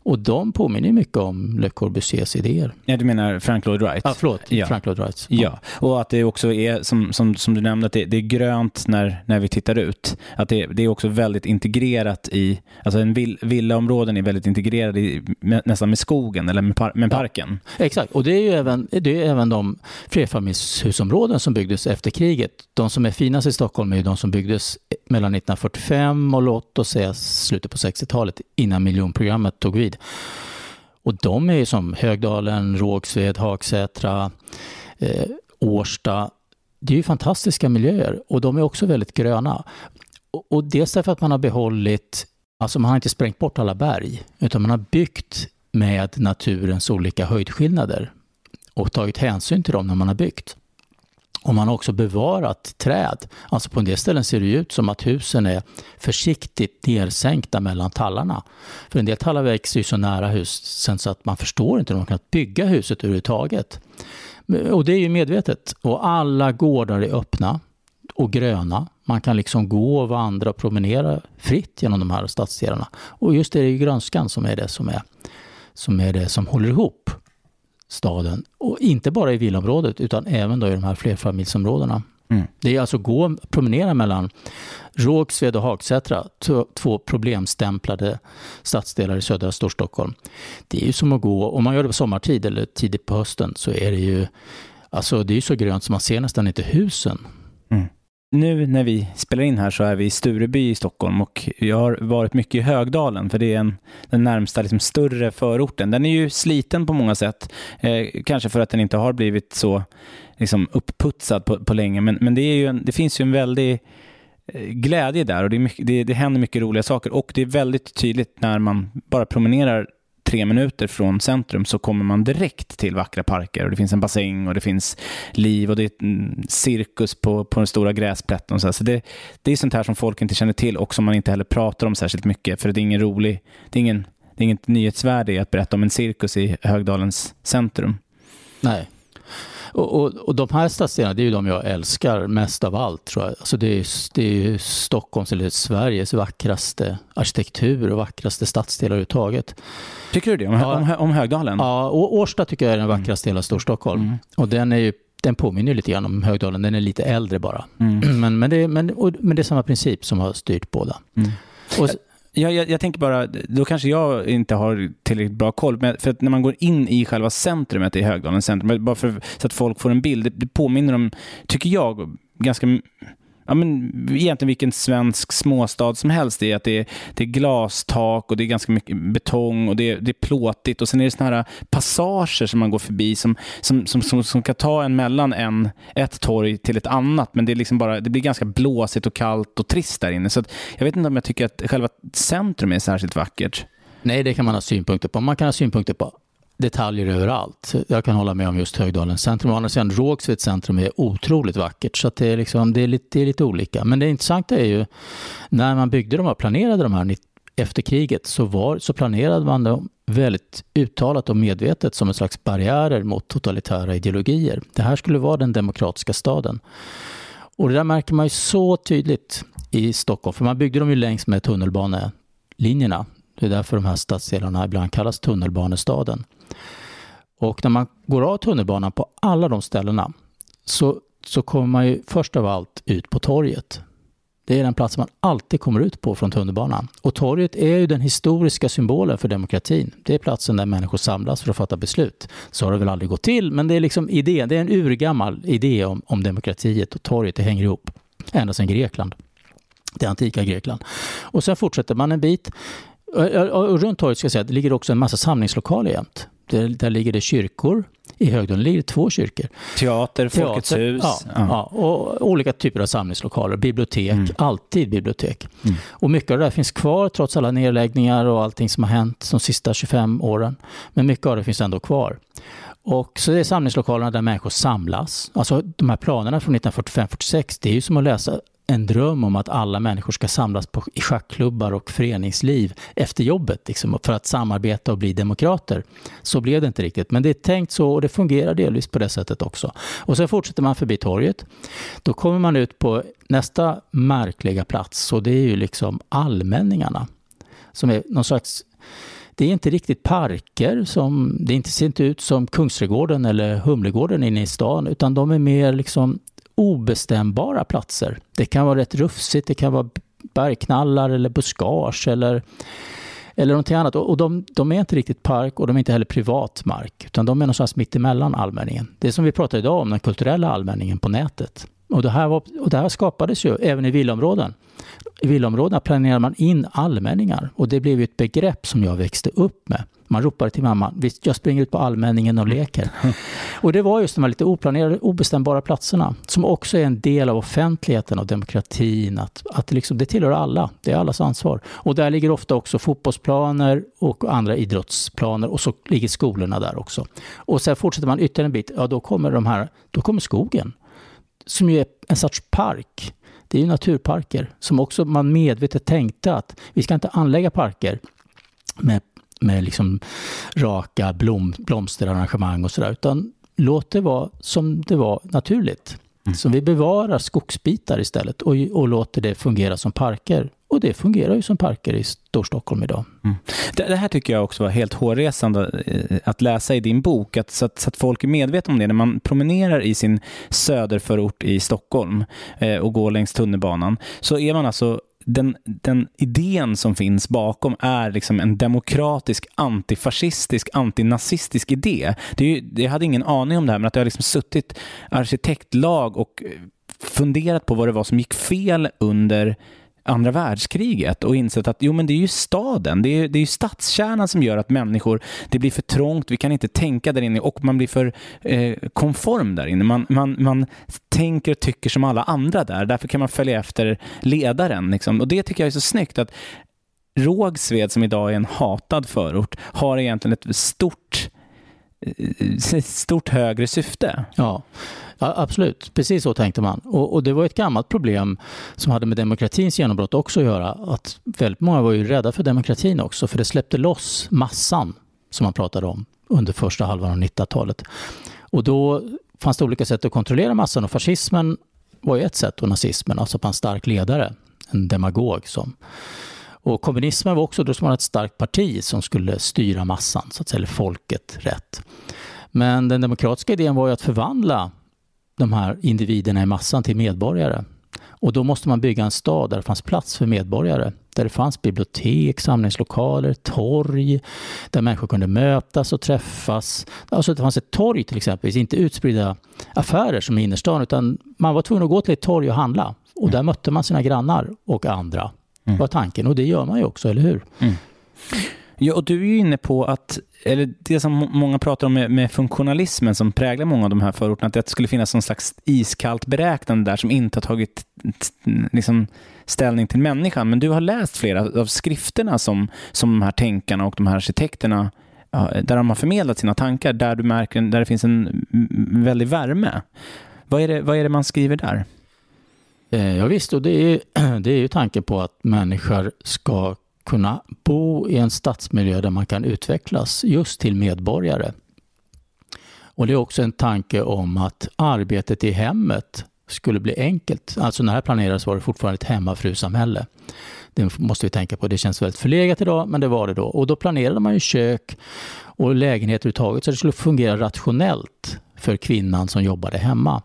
Och de påminner mycket om Le Corbusiers idéer. Ja, du menar Frank Lloyd Wright? Ah, förlåt, ja. Frank Lloyd Wright. Ja. ja. och att det också är, som, som, som du nämnde, att det, det, är grönt när, när vi tittar ut. Att det, det är också väldigt integrerat i, alltså en vill, villaområden är väldigt integrerade i, nästan med skogen eller med, par, med parken. Ja, exakt, och det är ju även, det är även de flerfamiljshusområden som byggdes efter kriget. De som är finast i Stockholm är ju de som byggdes mellan 1945 och låt oss säga slutet på 60-talet innan miljonprogrammet tog vid tid. Och de är som Högdalen, Rågsved, Hagsätra, eh, Årsta. Det är ju fantastiska miljöer och de är också väldigt gröna. Och, och dels därför att man har behållit, alltså man har inte sprängt bort alla berg, utan man har byggt med naturens olika höjdskillnader och tagit hänsyn till dem när man har byggt. Och man har också bevarat träd. Alltså på en del ställen ser det ut som att husen är försiktigt nersänkta mellan tallarna. För en del tallar växer ju så nära husen så att man förstår inte hur man kan bygga huset överhuvudtaget. Och det är ju medvetet. Och alla gårdar är öppna och gröna. Man kan liksom gå och vandra och promenera fritt genom de här stadsdelarna. Och just det är ju grönskan som är det som, är, som, är det som håller ihop staden. Och inte bara i villaområdet utan även då i de här flerfamiljsområdena. Mm. Det är alltså gå och promenera mellan Rågsved och Hagsätra, två problemstämplade stadsdelar i södra Storstockholm. Det är ju som att gå, om man gör det på sommartid eller tidigt på hösten, så är det ju alltså det är så grönt som man ser nästan inte husen. Mm nu när vi spelar in här så är vi i Stureby i Stockholm och jag har varit mycket i Högdalen för det är en, den närmsta liksom, större förorten. Den är ju sliten på många sätt, eh, kanske för att den inte har blivit så liksom, uppputsad på, på länge, men, men det, är ju en, det finns ju en väldig eh, glädje där och det, mycket, det, det händer mycket roliga saker och det är väldigt tydligt när man bara promenerar tre minuter från centrum så kommer man direkt till vackra parker och det finns en bassäng och det finns liv och det är mm, cirkus på, på den stora gräsplätten. Och så så det, det är sånt här som folk inte känner till och som man inte heller pratar om särskilt mycket för det är ingen rolig, det är ingen, det är inget nyhetsvärde i att berätta om en cirkus i Högdalens centrum. Nej. Och, och, och, de här stadsdelarna, det är ju de jag älskar mest av allt tror jag. Alltså det, är, det är ju Stockholms, eller Sveriges vackraste arkitektur och vackraste stadsdelar överhuvudtaget. Tycker du det? Om, ja. om, om Högdalen? Ja, och Årsta tycker jag är den vackraste delen av Storstockholm. Mm. Och den är ju den påminner lite grann om Högdalen, den är lite äldre bara. Mm. Men, men, det, men, och, men det är samma princip som har styrt båda. Mm. Och, jag, jag, jag, tänker bara, då kanske jag inte har tillräckligt bra koll, men för att när man går in i själva centrumet i Högdalen centrum, bara för, så att folk får en bild, det, det påminner om, tycker jag, ganska ja, men egentligen vilken svensk småstad som helst. Det är att det är, det är glastak och det är ganska mycket betong och det är, det är plåtigt och sen är det såna här passager som man går förbi som, som, som, som, som kan ta en mellan en, ett torg till ett annat men det, är liksom bara, det blir ganska blåsigt och kallt och trist där inne. Så jag vet inte om jag tycker att själva centrum är särskilt vackert. Nej, det kan man ha synpunkter på. Man kan ha synpunkter på detaljer överallt. Jag kan hålla med om just Högdalens centrum. Å andra sidan, Rågsveds centrum är otroligt vackert. Så det, är liksom, det, är lite, det är lite olika. Men det intressanta är ju, när man byggde de här, planerade de här efter kriget, så, var, så planerade man dem väldigt uttalat och medvetet som en slags barriärer mot totalitära ideologier. Det här skulle vara den demokratiska staden. Och det där märker man ju så tydligt i Stockholm, för man byggde dem ju längs med tunnelbanelinjerna. Det är därför de här stadsdelarna ibland kallas tunnelbanestaden. Och när man går av tunnelbanan på alla de ställena så, så kommer man ju först av allt ut på torget. Det är den plats man alltid kommer ut på från tunnelbanan. Och torget är ju den historiska symbolen för demokratin. Det är platsen där människor samlas för att fatta beslut. Så har det väl aldrig gått till, men det är liksom idén. Det är en urgammal idé om, om demokratiet och torget. Det hänger ihop ända sedan Grekland. Det antika Grekland. Och sen fortsätter man en bit. Och runt torget ska jag säga, det ligger också en massa samlingslokaler jämt. Där, där ligger det kyrkor. I Högdalen ligger det två kyrkor. Teater, Folkets Teater, hus. Ja, ja. ja, och olika typer av samlingslokaler. Bibliotek, mm. alltid bibliotek. Mm. Och mycket av det där finns kvar trots alla nedläggningar och allting som har hänt de sista 25 åren. Men mycket av det finns ändå kvar. Och så det är samlingslokalerna där människor samlas. Alltså de här planerna från 1945-46, det är ju som att läsa en dröm om att alla människor ska samlas på, i schackklubbar och föreningsliv efter jobbet liksom, för att samarbeta och bli demokrater. Så blev det inte riktigt, men det är tänkt så och det fungerar delvis på det sättet också. Och sen fortsätter man förbi torget. Då kommer man ut på nästa märkliga plats och det är ju liksom allmänningarna. Som är någon slags det är inte riktigt parker, som, det ser inte ut som Kungsträdgården eller Humlegården inne i stan, utan de är mer liksom obestämbara platser. Det kan vara rätt rufsigt, det kan vara bergknallar eller buskage eller, eller någonting annat. Och de, de är inte riktigt park och de är inte heller privat mark, utan de är någonstans mitt emellan allmänningen. Det är som vi pratar idag om, den kulturella allmänningen på nätet. Och det här, var, och det här skapades ju även i villaområden. I villaområdena planerar man in allmänningar och det blev ett begrepp som jag växte upp med. Man ropade till mamma, jag springer ut på allmänningen och leker. Och det var just de här lite oplanerade, obestämbara platserna som också är en del av offentligheten och demokratin. Att, att liksom, det tillhör alla, det är allas ansvar. Och där ligger ofta också fotbollsplaner och andra idrottsplaner och så ligger skolorna där också. Och sen fortsätter man ytterligare en bit, ja då kommer, de här, då kommer skogen som ju är en sorts park. Det är ju naturparker som också man medvetet tänkte att vi ska inte anlägga parker med med liksom raka blom, blomsterarrangemang och sådär, utan låt det vara som det var naturligt. Mm. Så vi bevarar skogsbitar istället och, och låter det fungera som parker. Och det fungerar ju som parker i Storstockholm idag. Mm. Det, det, här tycker jag också var helt hårresande eh, att läsa i din bok, att, så, att, så att folk är medvetna om det. När man promenerar i sin söderförort i Stockholm eh, och går längs tunnelbanan så är man alltså den, den idén som finns bakom är liksom en demokratisk, antifascistisk, antinazistisk idé. Det är ju, jag hade ingen aning om det här, men att det har liksom suttit arkitektlag och eh, funderat på vad det var som gick fel under andra världskriget och insett att jo, men det är ju staden, det är, det är ju stadskärnan som gör att människor, det blir för trångt, vi kan inte tänka där inne och man blir för eh, konform där inne. Man, man, man tänker och tycker som alla andra där, därför kan man följa efter ledaren. Liksom. Och det tycker jag är så snyggt att Rågsved, som idag är en hatad förort, har egentligen ett stort eh, eh, stort högre syfte. Ja. Absolut, precis så tänkte man. Och, och, det var ett gammalt problem som hade med demokratins genombrott också att göra. Att väldigt många var ju rädda för demokratin också, för det släppte loss massan som man pratade om under första halvan av 1900-talet. Och då fanns det olika sätt att kontrollera massan och fascismen var ju ett sätt och nazismen, alltså på en stark ledare, en demagog som och kommunismen var också, då skulle man ha ett starkt parti som skulle styra massan, så att säga, eller folket rätt. Men den demokratiska idén var ju att förvandla de här individerna i massan till medborgare. Och då måste man bygga en stad där det fanns plats för medborgare. Där det fanns bibliotek, samlingslokaler, torg, där människor kunde mötas och träffas. Alltså det fanns ett torg till exempel, inte utspridda affärer som i innerstan, utan man var tvungen att gå till ett torg och handla. Och där mötte man sina grannar och andra, mm. var tanken. Och det gör man ju också, eller hur? Mm. Ja, och du är ju inne på att, eller det som många pratar om med, med, funktionalismen som präglar många av de här förorterna, att det skulle finnas någon slags iskallt beräknande där som inte har tagit liksom, ställning till människan. Men du har läst flera av skrifterna som, som de här tänkarna och de här arkitekterna där de har förmedlat sina tankar, där du märker där det finns en väldig värme. Vad är det, vad är det man skriver där? Eh, ja, visst, och det är, det är ju tanken på att människor ska kunna bo i en stadsmiljö där man kan utvecklas just till medborgare. Och det är också en tanke om att arbetet i hemmet skulle bli enkelt. Alltså när det här planerades var det fortfarande ett hemmafrusamhälle. Det måste vi tänka på. Det känns väldigt förlegat idag, men det var det då. Och då planerade man ju kök och lägenheter överhuvudtaget så det skulle fungera rationellt för kvinnan som jobbade hemma.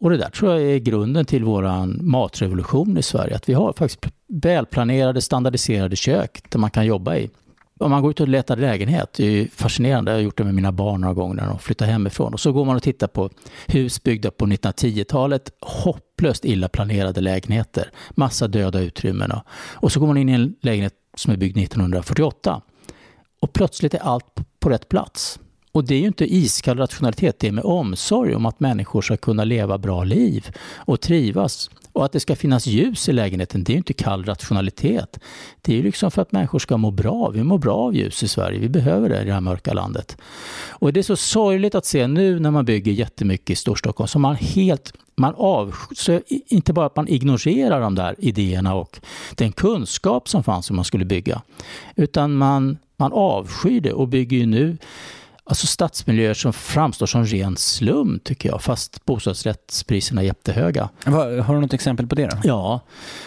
Och det där tror jag är grunden till vår matrevolution i Sverige. Att vi har faktiskt välplanerade, standardiserade kök där man kan jobba i. Om man går ut och letar lägenhet, det är ju fascinerande. Jag har gjort det med mina barn några gånger när de flyttar hemifrån. Och så går man och tittar på hus byggda på 1910-talet. Hopplöst illa planerade lägenheter. Massa döda utrymmen. Och så går man in i en lägenhet som är byggd 1948. Och plötsligt är allt på rätt plats. Och det är ju inte iskall rationalitet, det är med omsorg om att människor ska kunna leva bra liv och trivas. Och att det ska finnas ljus i lägenheten, det är ju inte kall rationalitet. Det är ju liksom för att människor ska må bra. Vi mår bra av ljus i Sverige, vi behöver det i det här mörka landet. Och det är så sorgligt att se nu när man bygger jättemycket i Storstockholm, så man helt man av, så inte bara att man ignorerar de där idéerna och den kunskap som fanns om man skulle bygga, utan man, man avskyr det och bygger ju nu alltså stadsmiljöer som framstår som ren slum tycker jag, fast bostadsrättspriserna är jättehöga. Har du något exempel på det då? Ja,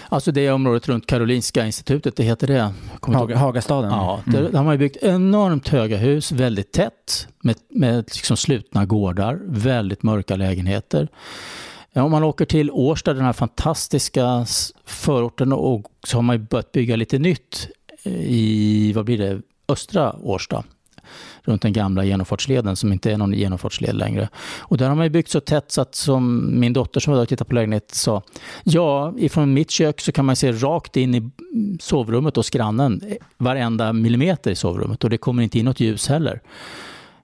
alltså det området runt Karolinska institutet, det heter det. Haga, Hagastaden? Ja, mm. där, har man byggt enormt höga hus, väldigt tätt, med, med liksom slutna gårdar, väldigt mörka lägenheter. Om man åker till Årsta, den här fantastiska förorten, och så har man börjat bygga lite nytt i, vad blir det, östra Årsta runt den gamla genomfartsleden som inte är någon genomfartsled längre. Och där har man ju byggt så tätt så att som min dotter som var där och tittade på lägenhet sa, ja, ifrån mitt kök så kan man se rakt in i sovrummet hos grannen, varenda millimeter i sovrummet och det kommer inte in något ljus heller.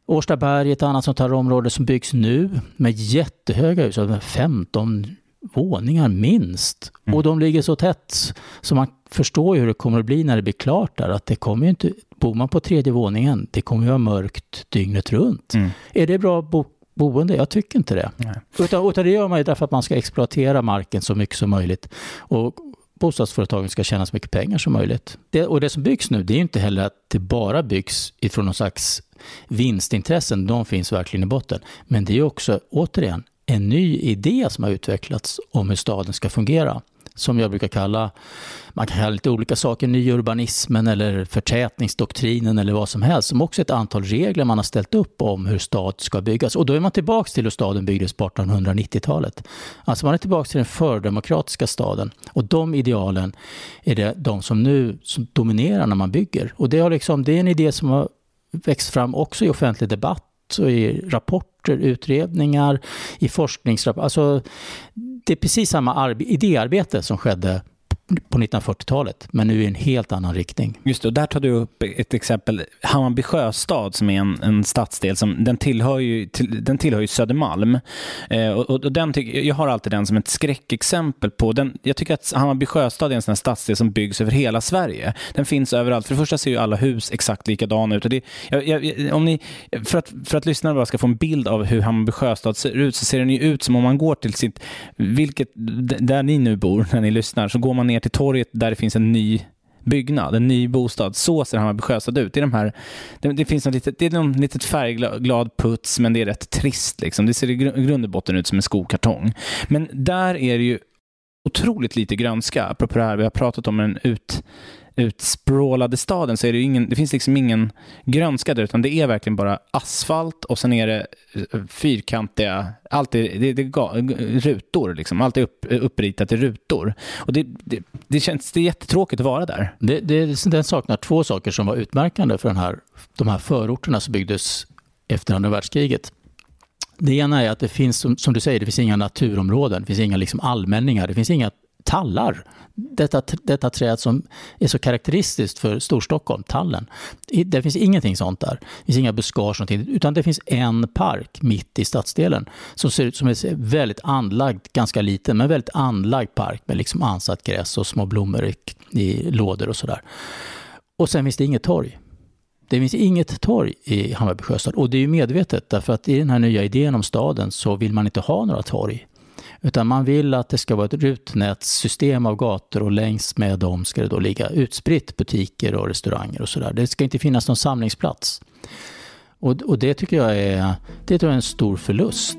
Årstaberg är ett annat sånt här område som byggs nu med jättehöga hus, alltså 15 våningar minst. Mm. Och de ligger så tätt så man förstår ju hur det kommer att bli när det blir klart där. Att det kommer ju inte, bor man på tredje våningen, det kommer ju vara mörkt dygnet runt. Mm. Är det bra bo, boende? Jag tycker inte det. Nej. Utan, utan det gör man ju därför att man ska exploatera marken så mycket som möjligt. Och bostadsföretagen ska tjäna så mycket pengar som möjligt. Det, och det som byggs nu, det är ju inte heller att det bara byggs ifrån någon slags vinstintressen. De finns verkligen i botten. Men det är också, återigen, en ny idé som har utvecklats om hur staden ska fungera. Som jag brukar kalla, man kan kalla lite olika saker, nyurbanismen eller förtätningsdoktrinen eller vad som helst, som också är ett antal regler man har ställt upp om hur stad ska byggas. Och då är man tillbaka till hur staden byggdes på 1890-talet. Alltså man är tillbaka till den fördemokratiska staden. Och de idealen är det de som nu som dominerar när man bygger. Och det, har liksom, det är en idé som har växt fram också i offentlig debatt och i rapporter, utredningar, i forskningsrapporter. Alltså, det är precis samma idéarbete som skedde på 1940-talet, men nu i en helt annan riktning. Just det, och där tar du upp ett exempel. Hammarby sjöstad som är en, en stadsdel, som, den, tillhör ju, till, den tillhör ju Södermalm. Eh, och, och, den tyck, jag har alltid den som ett skräckexempel på, den, jag tycker att Hammarby sjöstad är en sån stadsdel som byggs över hela Sverige. Den finns överallt. För det första ser ju alla hus exakt likadana ut. Och det, jag, jag, om ni, för, att, för att lyssnarna bara ska få en bild av hur Hammarby sjöstad ser ut, så ser den ju ut som om man går till sitt, vilket, där ni nu bor när ni lyssnar, så går man ner ner till torget där det finns en ny byggnad, en ny bostad. Så ser Hammarby sjöstad ut. Det, är de här, det, det finns något litet, det är någon litet färgglad puts, men det är rätt trist. Liksom. Det ser i grund och botten ut som en skokartong. Men där är det ju otroligt lite grönska, apropå det här vi har pratat om en ut, utsprålade staden så är det ingen, det finns liksom ingen grönska där utan det är verkligen bara asfalt och sen är det eh, fyrkantiga, allt är, det, det rutor liksom, allt är upp, eh, uppritat i rutor. Och det, det, det känns, det är jättetråkigt att vara där. Det, det, liksom, den saknar två saker som var utmärkande för den här, de här förorterna som byggdes efter andra världskriget. Det ena är att det finns, som, som, du säger, det finns inga naturområden, det finns inga liksom allmänningar, det finns inga tallar. Detta, detta träd som är så karaktäristiskt för Storstockholm, tallen. Det finns ingenting sånt där. Det finns inga buskage, utan det finns en park mitt i stadsdelen som ser ut som en väldigt anlagd, ganska liten, men väldigt anlagd park med liksom ansatt gräs och små blommor i, i lådor och sådär. Och sen finns det inget torg. Det finns inget torg i Hammarby sjöstad och det är ju medvetet därför att i den här nya idén om staden så vill man inte ha några torg. Utan man vill att det ska vara ett rutnätssystem av gator och längs med dem ska det då ligga utspritt butiker och restauranger och sådär. Det ska inte finnas någon samlingsplats. Och, och det tycker jag är, det tror jag är en stor förlust.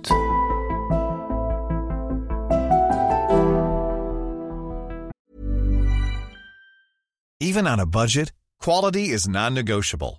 Even on a budget, quality is non-negotiable.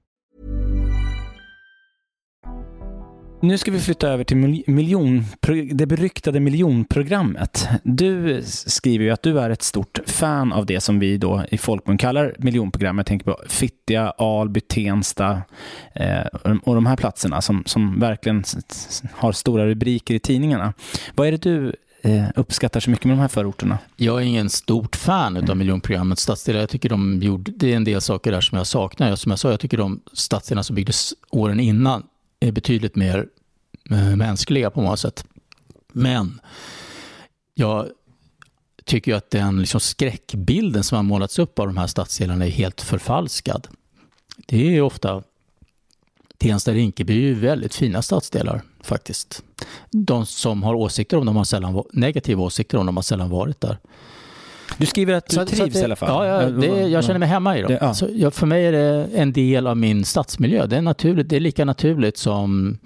Nu ska vi flytta över till mil- miljon, det beryktade miljonprogrammet. Du skriver ju att du är ett stort fan av det som vi då i folkmun kallar miljonprogrammet. Jag tänker på Fittja, Alby, Tensta eh, och de här platserna som, som verkligen har stora rubriker i tidningarna. Vad är det du eh, uppskattar så mycket med de här förorterna? Jag är ingen stort fan av miljonprogrammets stadsdelar. Jag tycker de gjorde, det är en del saker där som jag saknar. Som jag sa, jag tycker de stadsdelarna som byggdes åren innan är betydligt mer eh, mänskliga på många sätt. Men jag tycker att den liksom skräckbilden som har målats upp av de här stadsdelarna är helt förfalskad. Det är ofta Tensta Rinkeby är väldigt fina stadsdelar faktiskt. De som har åsikter om dem har sällan, negativa åsikter om dem har sällan varit där. Du skriver att du så, trivs så i alla fall. Ja, ja det, jag känner mig hemma i dem. Det, ja. Så, ja, för mig är det en del av min stadsmiljö. Det är, naturligt, det är lika naturligt som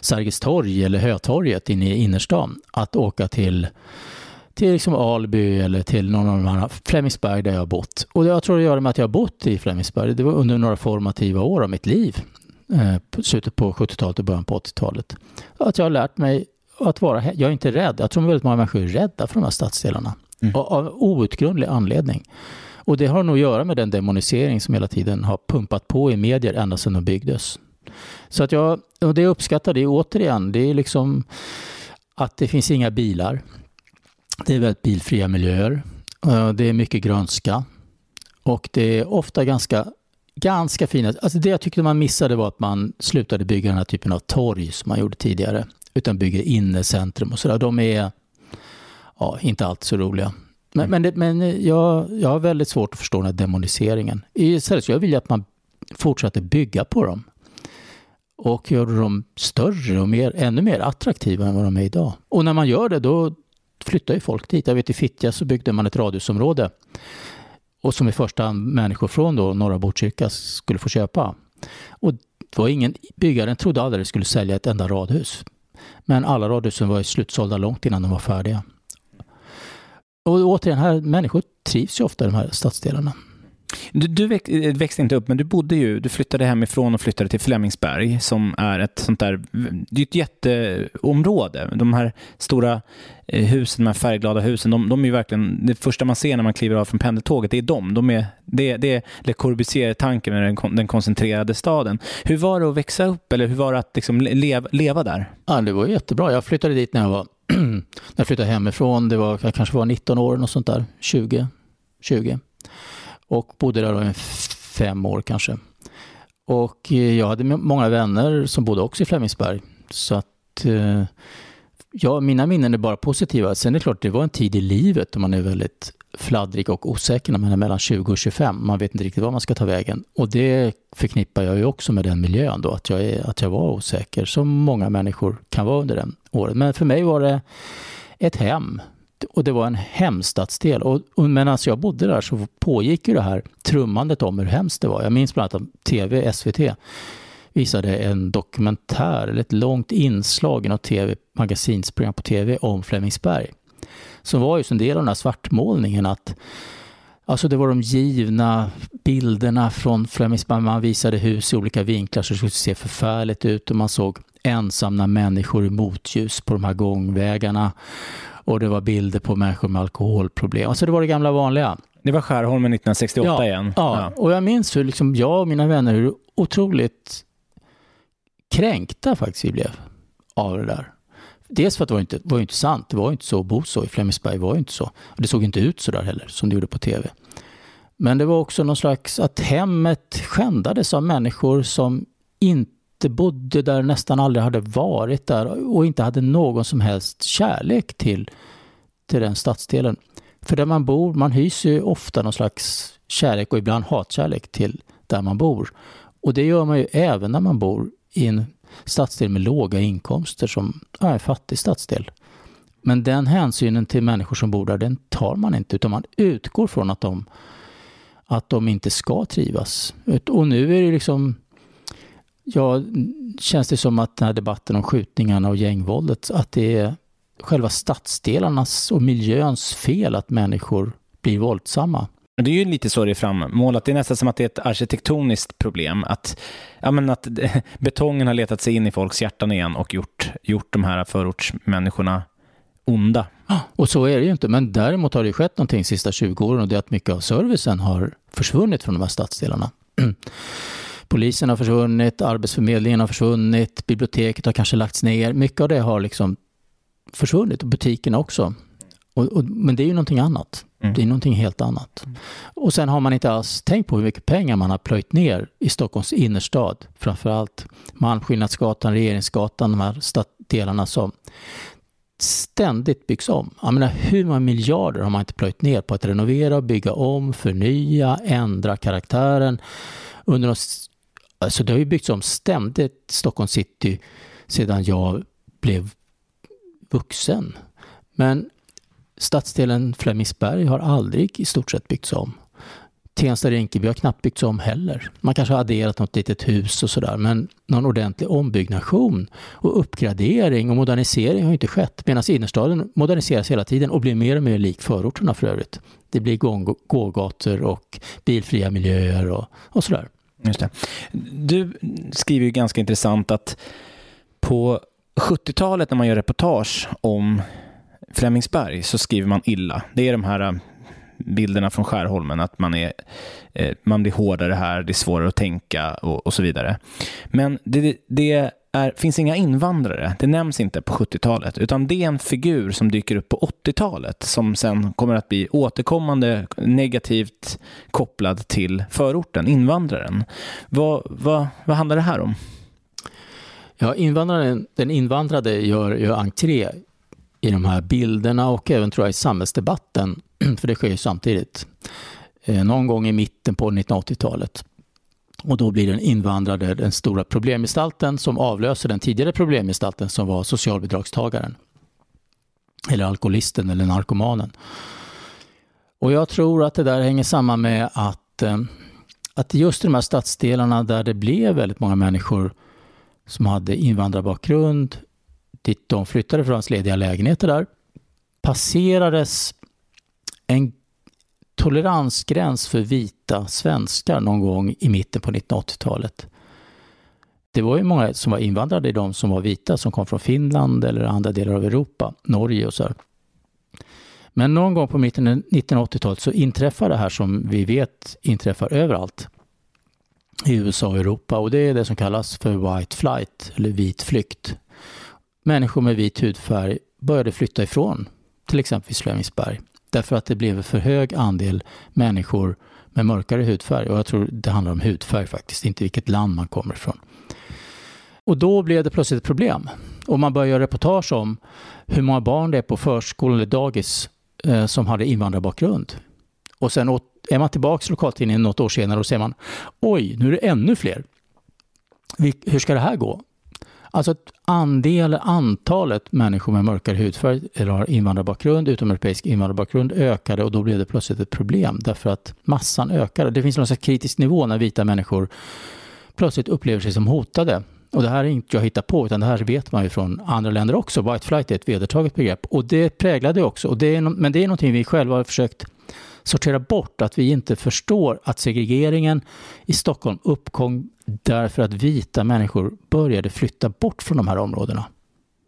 Sergels torg eller Hötorget inne i innerstan att åka till till liksom Alby eller till någon av de andra, Flemingsberg där jag har bott. Och jag tror det gör med att jag har bott i Flemingsberg. Det var under några formativa år av mitt liv. Eh, slutet på 70-talet och början på 80-talet. Att jag har lärt mig att vara, jag är inte rädd. Jag tror väldigt många människor är rädda för de här stadsdelarna. Mm. Av outgrundlig anledning. Och det har nog att göra med den demonisering som hela tiden har pumpat på i medier ända sedan de byggdes. Så att jag, och det jag uppskattar det återigen, det är liksom att det finns inga bilar. Det är väldigt bilfria miljöer. Eh, det är mycket grönska. Och det är ofta ganska, ganska fina... Alltså det jag tyckte man missade var att man slutade bygga den här typen av torg som man gjorde tidigare. Utan bygger innecentrum och sådär. De är ja, inte alltid så roliga. Men, mm. men, det, men jag, jag har väldigt svårt att förstå den här demoniseringen. Istället så jag vill att man fortsätter bygga på dem. Och gör dem större och mer, ännu mer attraktiva än vad de är idag. Och när man gör det då flyttar ju folk dit. Jag vet i Fittja så byggde man ett radhusområde. Och som i första hand människor från då norra Botkyrka skulle få köpa. Och var ingen, byggaren trodde aldrig det skulle sälja ett enda radhus. Men alla radhusen var slutsålda långt innan de var färdiga. Och återigen, här, människor trivs ju ofta i de här stadsdelarna. Du, du eh, växte inte upp, men du bodde ju, du flyttade hemifrån och flyttade till Flemingsberg som är ett sånt där, det är ett jätteområde. De här stora eh, husen, de här färgglada husen, de, de är ju verkligen, det första man ser när man kliver av från pendeltåget, det är de. de är, det, det är Le Corbusier-tanken med den, den koncentrerade staden. Hur var det att växa upp, eller hur var det att liksom leva, leva där? Ja, det var jättebra. Jag flyttade dit när jag var när jag flyttade hemifrån, det var, jag kanske var 19 år, något sånt där, 20, 20. Och bodde där i fem år kanske. Och eh, jag hade många vänner som bodde också i Flemingsberg. Så att eh, ja, mina minnen är bara positiva. Sen är det klart, det var en tid i livet då man är väldigt fladdrig och osäker när man är mellan 20 och 25. Man vet inte riktigt var man ska ta vägen. Och det förknippar jag ju också med den miljön då, att jag, är, att jag var osäker, som många människor kan vara under den året. Men för mig var det ett hem. Och det var en hemstadsdel. Och, och medan alltså jag bodde där så pågick ju det här trummandet om hur hemskt det var. Jag minns bland annat att TV, SVT, visade en dokumentär, eller ett långt inslag i något TV, magasinsprogram på TV om Flemingsberg som var just en del av den här svartmålningen. att Alltså det var de givna bilderna från Flemingsberg. Man visade hus i olika vinklar så det skulle se förfärligt ut och man såg ensamma människor i motljus på de här gångvägarna. Och det var bilder på människor med alkoholproblem. Alltså det var det gamla vanliga. Det var Skärholmen 1968 ja, igen. Ja. ja, och jag minns hur liksom jag och mina vänner hur otroligt kränkta faktiskt vi blev av det där. Dels för att det var inte var inte sant. Det var inte så att bo så. I Flemingsberg var inte så. Och det såg inte ut så där heller som det gjorde på tv. Men det var också någon slags att hemmet skändades av människor som inte bodde där, nästan aldrig hade varit där och inte hade någon som helst kärlek till, till den stadsdelen. För där man bor, man hyser ju ofta någon slags kärlek och ibland hatkärlek till där man bor. Och det gör man ju även när man bor i en stadsdel med låga inkomster som är en fattig stadsdel. Men den hänsynen till människor som bor där, den tar man inte utan man utgår från att de, att de inte ska trivas. Och nu är det liksom, ja, känns det som att den här debatten om skjutningarna och gängvåldet, att det är själva stadsdelarnas och miljöns fel att människor blir våldsamma. Det är ju lite så det är frammålat. Det är nästan som att det är ett arkitektoniskt problem. Att, ja, men att betongen har letat sig in i folks hjärtan igen och gjort, gjort de här förortsmänniskorna onda. Och så är det ju inte. Men däremot har det skett någonting de sista 20 åren och det är att mycket av servicen har försvunnit från de här stadsdelarna. Polisen har försvunnit, Arbetsförmedlingen har försvunnit, biblioteket har kanske lagts ner. Mycket av det har liksom försvunnit och butikerna också. Och, och, men det är ju någonting annat. Mm. Det är någonting helt annat. Mm. Och sen har man inte alls tänkt på hur mycket pengar man har plöjt ner i Stockholms innerstad. Framförallt Malmskillnadsgatan, Regeringsgatan, de här stadsdelarna som ständigt byggs om. Jag menar, hur många miljarder har man inte plöjt ner på att renovera, bygga om, förnya, ändra karaktären? Under oss, alltså det har ju byggts om ständigt Stockholm city sedan jag blev vuxen. Men Stadsdelen Flemingsberg har aldrig i stort sett byggts om. Tensta-Rinkeby har knappt byggts om heller. Man kanske har adderat något litet hus och sådär men någon ordentlig ombyggnation och uppgradering och modernisering har inte skett medan innerstaden moderniseras hela tiden och blir mer och mer lik förorterna för övrigt. Det blir gågator och bilfria miljöer och, och sådär. Just det. Du skriver ju ganska intressant att på 70-talet när man gör reportage om Flemingsberg så skriver man illa. Det är de här äh, bilderna från Skärholmen, att man, är, äh, man blir hårdare här, det är svårare att tänka och, och så vidare. Men det, det är, finns inga invandrare, det nämns inte på 70-talet, utan det är en figur som dyker upp på 80-talet som sen kommer att bli återkommande negativt kopplad till förorten, invandraren. Vad, vad, vad handlar det här om? Ja, invandraren, den invandrade gör, gör entré i de här bilderna och även tror jag i samhällsdebatten, för det sker ju samtidigt. Eh, någon gång i mitten på 1980-talet. Och då blir den invandrade den stora problemgestalten som avlöser den tidigare problemgestalten som var socialbidragstagaren. Eller alkoholisten eller narkomanen. Och jag tror att det där hänger samman med att, eh, att just i de här stadsdelarna där det blev väldigt många människor som hade invandrarbakgrund, dit de flyttade från hans lediga lägenheter där, passerades en toleransgräns för vita svenskar någon gång i mitten på 1980-talet. Det var ju många som var invandrade, i de som var vita, som kom från Finland eller andra delar av Europa, Norge och så. Här. Men någon gång på mitten av 1980-talet så inträffar det här som vi vet inträffar överallt i USA och Europa och det är det som kallas för white flight eller vit flykt människor med vit hudfärg började flytta ifrån till exempel Flemingsberg. Därför att det blev en för hög andel människor med mörkare hudfärg. Och jag tror det handlar om hudfärg faktiskt, inte vilket land man kommer ifrån. Och då blev det plötsligt ett problem. Och man började göra reportage om hur många barn det är på förskolan eller dagis eh, som hade invandrarbakgrund. Och sen är man tillbaka i lokaltidningen något år senare och ser man oj, nu är det ännu fler. Hur ska det här gå? Alltså andel, antalet människor med mörkare hudfärg eller har invandrarbakgrund, utomeuropeisk invandrarbakgrund ökade och då blev det plötsligt ett problem därför att massan ökade. Det finns någon slags kritisk nivå när vita människor plötsligt upplever sig som hotade. Och det här är inte jag hittar på utan det här vet man ju från andra länder också. White flight är ett vedertaget begrepp och det präglade också. Och det är, men det är någonting vi själva har försökt sortera bort, att vi inte förstår att segregeringen i Stockholm uppkom därför att vita människor började flytta bort från de här områdena.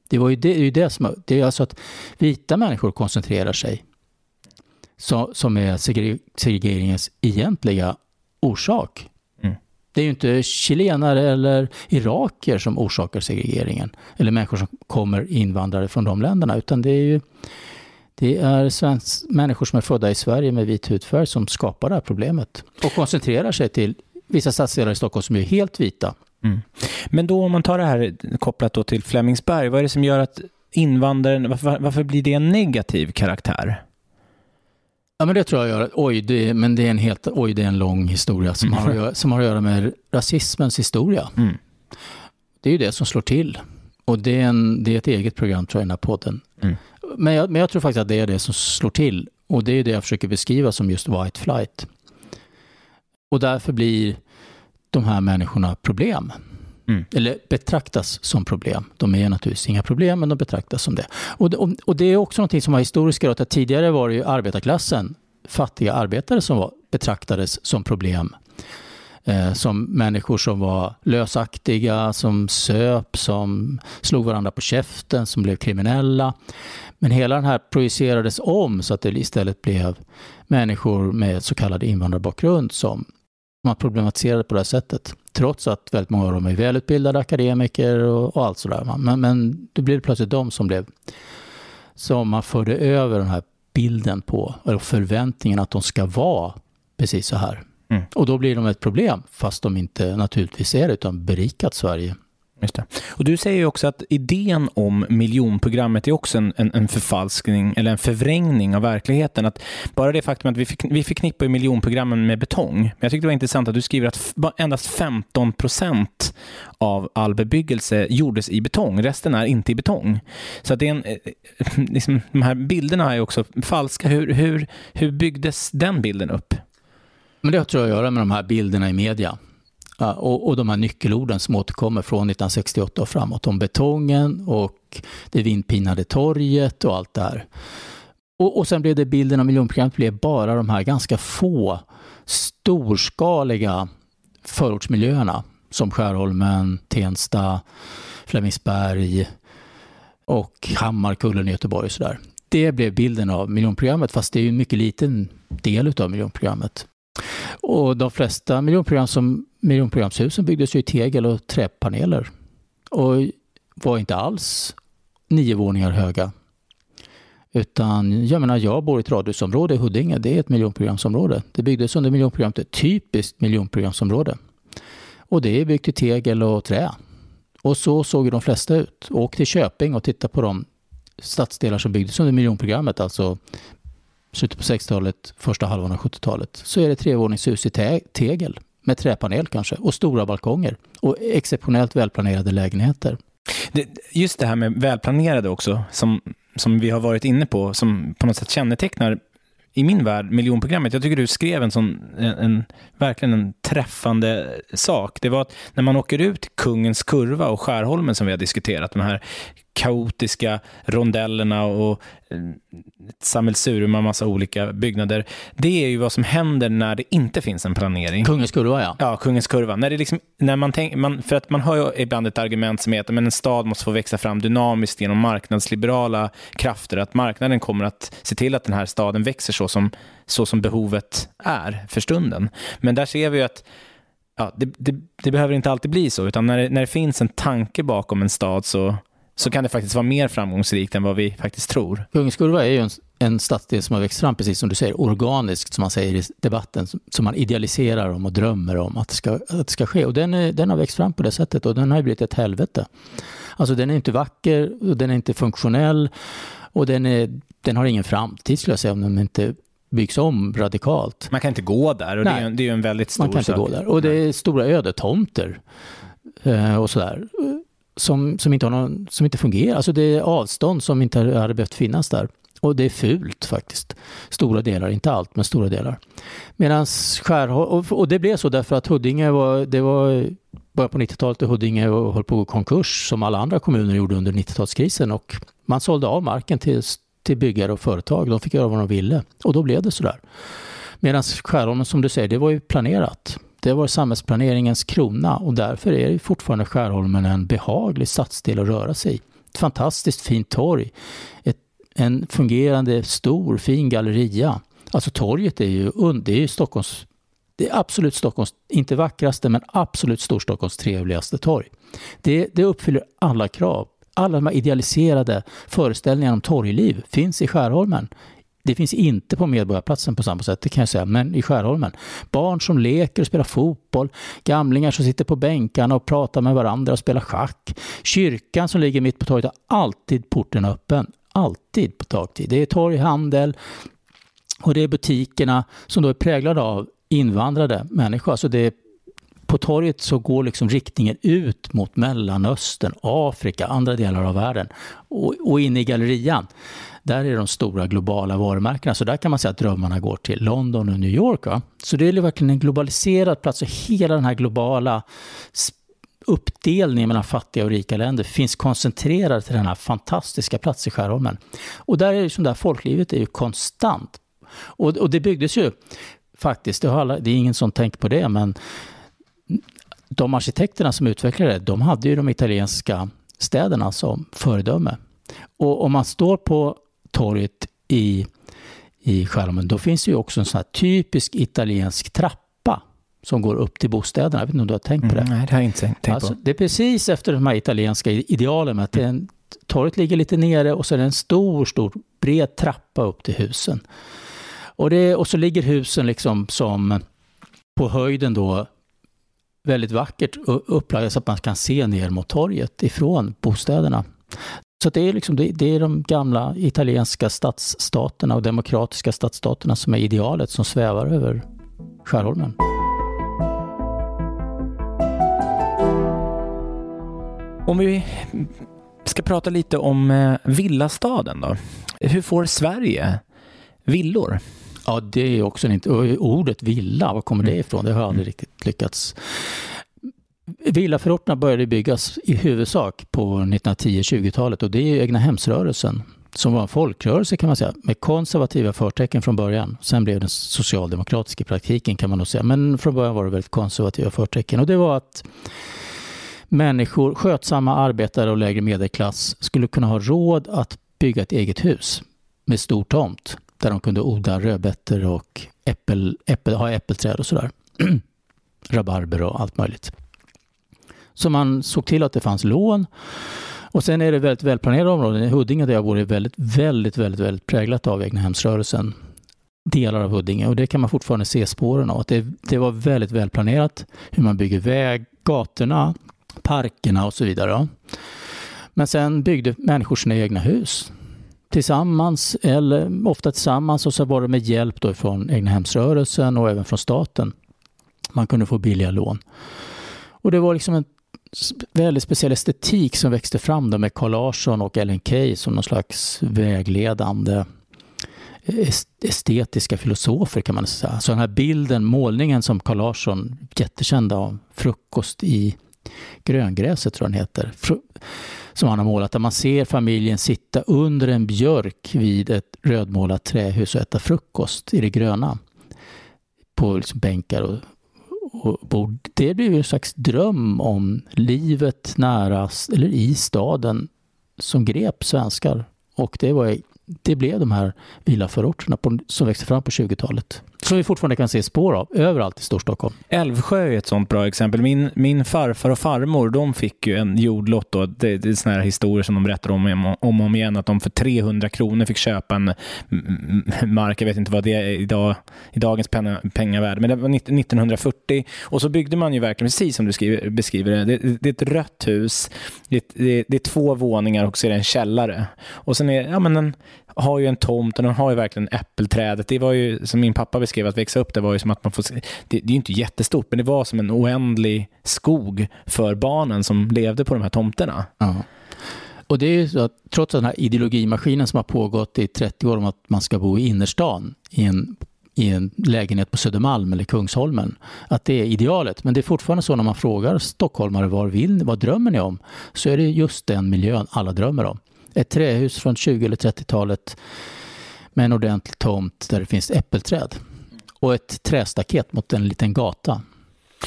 Det, var ju det, det, det som det är alltså att vita människor koncentrerar sig så, som är segregeringens egentliga orsak. Mm. Det är ju inte chilenare eller iraker som orsakar segregeringen. Eller människor som kommer invandrare från de länderna. Utan det är ju det är svensk, människor som är födda i Sverige med vit hudfärg som skapar det här problemet. Och koncentrerar sig till vissa stadsdelar i Stockholm som är helt vita. Mm. Men då om man tar det här kopplat då till Flemingsberg, vad är det som gör att invandraren, varför, varför blir det en negativ karaktär? Ja, men det tror jag gör. Oj, det, men det är en helt, oj, det är en lång historia som, har, att göra, som har att göra med rasismens historia. Mm. Det är ju det som slår till. Och det är, en, det är ett eget program tror jag i den här podden. Mm. Men, jag, men jag tror faktiskt att det är det som slår till. Och det är det jag försöker beskriva som just white flight. Och därför blir de här människorna problem. Mm. Eller betraktas som problem. De är naturligtvis inga problem, men de betraktas som det. Och, det, och det är också något som har historiska rötter. Tidigare var det ju arbetarklassen, fattiga arbetare, som var, betraktades som problem. Eh, som människor som var lösaktiga, som söp, som slog varandra på käften, som blev kriminella. Men hela den här projicerades om så att det istället blev människor med så kallad invandrarbakgrund som man problematiserade på det här sättet. Trots att väldigt många av dem är välutbildade akademiker och, och allt sådär. Men, men då blev det plötsligt de som blev som man förde över den här bilden på, eller förväntningen att de ska vara precis så här. Mm. Och då blir de ett problem, fast de inte naturligtvis är det, utan berikat Sverige Just det. Och du säger ju också att idén om miljonprogrammet är också en, en, en, förfalskning eller en förvrängning av verkligheten. Att bara det faktum att vi, fick, vi förknippar miljonprogrammen med betong. Men jag tyckte det var intressant att du skriver att endast 15 procent av all bebyggelse gjordes i betong. Resten är inte i betong. Så att det är en, eh, eh, liksom, de här bilderna är också falska. Hur, hur, hur byggdes den bilden upp? Men det tror jag att göra med de här bilderna i media. Och, och de här nyckelorden som återkommer från 1968 och framåt om betongen och det vindpinade torget och allt det här. Och, och sen blev det bilden av miljonprogrammet blev bara de här ganska få storskaliga förortsmiljöerna som Skärholmen, Tensta, Flemingsberg och Hammarkullen i Göteborg och sådär. Det blev bilden av miljonprogrammet fast det är ju en mycket liten del av miljonprogrammet. Och de flesta miljonprogram som, miljonprogramshusen byggdes ju i tegel och träpaneler och var inte alls nio våningar höga. Utan jag menar, jag bor i ett radhusområde i Huddinge. Det är ett miljonprogramsområde. Det byggdes under miljonprogrammet, ett typiskt miljonprogramsområde. Och det är byggt i tegel och trä. Och så såg ju de flesta ut. Åk till Köping och titta på de stadsdelar som byggdes under miljonprogrammet, alltså slutet på 60-talet, första halvan av 70-talet, så är det trevåningshus i tegel med träpanel kanske och stora balkonger och exceptionellt välplanerade lägenheter. Det, just det här med välplanerade också, som, som vi har varit inne på, som på något sätt kännetecknar i min värld, miljonprogrammet, jag tycker du skrev en sån, en, en, verkligen en träffande sak. Det var att när man åker ut Kungens Kurva och Skärholmen som vi har diskuterat, de här kaotiska rondellerna och ett sammelsurium av massa olika byggnader. Det är ju vad som händer när det inte finns en planering. Kungens kurva, ja. Ja, Kungens kurva. När det liksom, när man tänk, man, för att man hör ju ibland ett argument som heter att en stad måste få växa fram dynamiskt genom marknadsliberala krafter. Att marknaden kommer att se till att den här staden växer så som, så som behovet är för stunden. Men där ser vi ju att ja, det, det, det behöver inte alltid bli så, utan när det, när det finns en tanke bakom en stad så så kan det faktiskt vara mer framgångsrikt än vad vi faktiskt tror. Kungens kurva är ju en, en stadsdel som har växt fram, precis som du säger, organiskt, som man säger i debatten, som man idealiserar om och drömmer om att det ska, att det ska ske. Och den, är, den har växt fram på det sättet och den har blivit ett helvete. Alltså den är inte vacker, och den är inte funktionell och den, är, den har ingen framtid skulle jag säga om den inte byggs om radikalt. Man kan inte gå där och det är, det är ju en väldigt stor Man kan inte sak. gå där och det är stora ödetomter eh, och sådär som, som, inte har någon, som inte fungerar. Alltså det är avstånd som inte hade behövt finnas där. Och det är fult faktiskt. Stora delar, inte allt, men stora delar. Medan Skärholm, och det blev så därför att Huddinge var, det var början på 90-talet och Huddinge höll på att gå konkurs som alla andra kommuner gjorde under 90-talskrisen och man sålde av marken till, till byggare och företag. De fick göra vad de ville och då blev det sådär. Medan Skärholmen, som du säger, det var ju planerat. Det var samhällsplaneringens krona och därför är fortfarande Skärholmen en behaglig stadsdel att röra sig i. Ett fantastiskt fint torg, ett, en fungerande stor fin galleria. Alltså torget är ju, det är ju Stockholms Det är absolut Stockholms, inte vackraste, men absolut Storstockholms trevligaste torg. Det, det uppfyller alla krav. Alla de här idealiserade föreställningarna om torgliv finns i Skärholmen. Det finns inte på Medborgarplatsen på samma sätt, det kan jag säga, men i Skärholmen. Barn som leker och spelar fotboll, gamlingar som sitter på bänkarna och pratar med varandra och spelar schack. Kyrkan som ligger mitt på torget har alltid porten öppen. Alltid på dagtid. Det är torghandel och det är butikerna som då är präglade av invandrade människor. Alltså det är, på torget så går liksom riktningen ut mot Mellanöstern, Afrika, andra delar av världen och, och in i gallerian. Där är de stora globala varumärkena. Så där kan man säga att drömmarna går till London och New York. Va? Så det är verkligen en globaliserad plats och hela den här globala uppdelningen mellan fattiga och rika länder finns koncentrerad till den här fantastiska platsen i Skärholmen. Och där är det som där folklivet är ju konstant. Och, och det byggdes ju faktiskt, det, alla, det är ingen som tänker på det, men de arkitekterna som utvecklade det, de hade ju de italienska städerna som föredöme. Och om man står på torget i, i skärmen, då finns det ju också en sån här typisk italiensk trappa som går upp till bostäderna. Jag vet inte om du har tänkt på det? Mm, nej, det har jag inte tänkt alltså, på. Det är precis efter de här italienska idealen med att en, torget ligger lite nere och så är det en stor, stor bred trappa upp till husen. Och, det, och så ligger husen liksom som på höjden då väldigt vackert upplagda så att man kan se ner mot torget ifrån bostäderna. Så det är, liksom, det, är de gamla italienska stadsstaterna och demokratiska stadsstaterna som är idealet som svävar över Skärholmen. Om vi ska prata lite om eh, villastaden då. Hur får Sverige villor? Ja, det är också en Ordet villa, var kommer det ifrån? Det har jag aldrig riktigt lyckats Villaförorterna började byggas i huvudsak på 1910-20-talet och det är egnahemsrörelsen som var en folkrörelse kan man säga, med konservativa förtecken från början. Sen blev den socialdemokratisk i praktiken kan man nog säga, men från början var det väldigt konservativa förtecken. Och det var att människor, skötsamma arbetare och lägre medelklass skulle kunna ha råd att bygga ett eget hus med stor tomt där de kunde odla rödbetor och äppel, äppel, ha äppelträd och sådär. Rabarber och allt möjligt. Så man såg till att det fanns lån. Och sen är det väldigt välplanerade områden. I Huddinge där jag bor är väldigt, väldigt, väldigt, väldigt präglat av egnahemsrörelsen. Delar av Huddinge och det kan man fortfarande se spåren av. Att det, det var väldigt välplanerat hur man bygger väg, gatorna, parkerna och så vidare. Men sen byggde människor sina egna hus tillsammans eller ofta tillsammans och så var det med hjälp då från egnahemsrörelsen och även från staten. Man kunde få billiga lån. Och det var liksom en väldigt speciell estetik som växte fram där med Carl Larsson och Ellen Key som någon slags vägledande estetiska filosofer kan man säga. Så den här bilden, målningen som Carl Larsson, jättekänd av, frukost i gröngräset tror jag den heter, som han har målat, där man ser familjen sitta under en björk vid ett rödmålat trähus och äta frukost i det gröna. På liksom bänkar och bor, det Det blev en slags dröm om livet nära, eller i staden som grep svenskar. Och det, var, det blev de här villaförorterna som växte fram på 20-talet. Som vi fortfarande kan se spår av överallt i Storstockholm. Älvsjö är ett sånt bra exempel. Min, min farfar och farmor de fick ju en jordlott. Då. Det, det är såna här historier som de berättar om, om och om igen. Att de för 300 kronor fick köpa en mark. Jag vet inte vad det är idag, i dagens penna, pengavärde. Men det var 1940. Och så byggde man ju verkligen precis som du skriver, beskriver det. Det, det är ett rött hus. Det, det, det, är två våningar och så är det en källare. Och sen är ja, men en, har ju en tomt och de har ju verkligen äppelträdet. Det var ju, som min pappa beskrev, att växa upp det var ju som att man får... Det, det är ju inte jättestort, men det var som en oändlig skog för barnen som levde på de här tomterna. Ja. Och det är ju så att trots den här ideologimaskinen som har pågått i 30 år om att man ska bo i innerstan i en, i en lägenhet på Södermalm eller Kungsholmen, att det är idealet. Men det är fortfarande så när man frågar stockholmare var vill, vad drömmer ni om? Så är det just den miljön alla drömmer om ett trähus från 20 eller 30-talet med en ordentlig tomt där det finns äppelträd och ett trästaket mot en liten gata.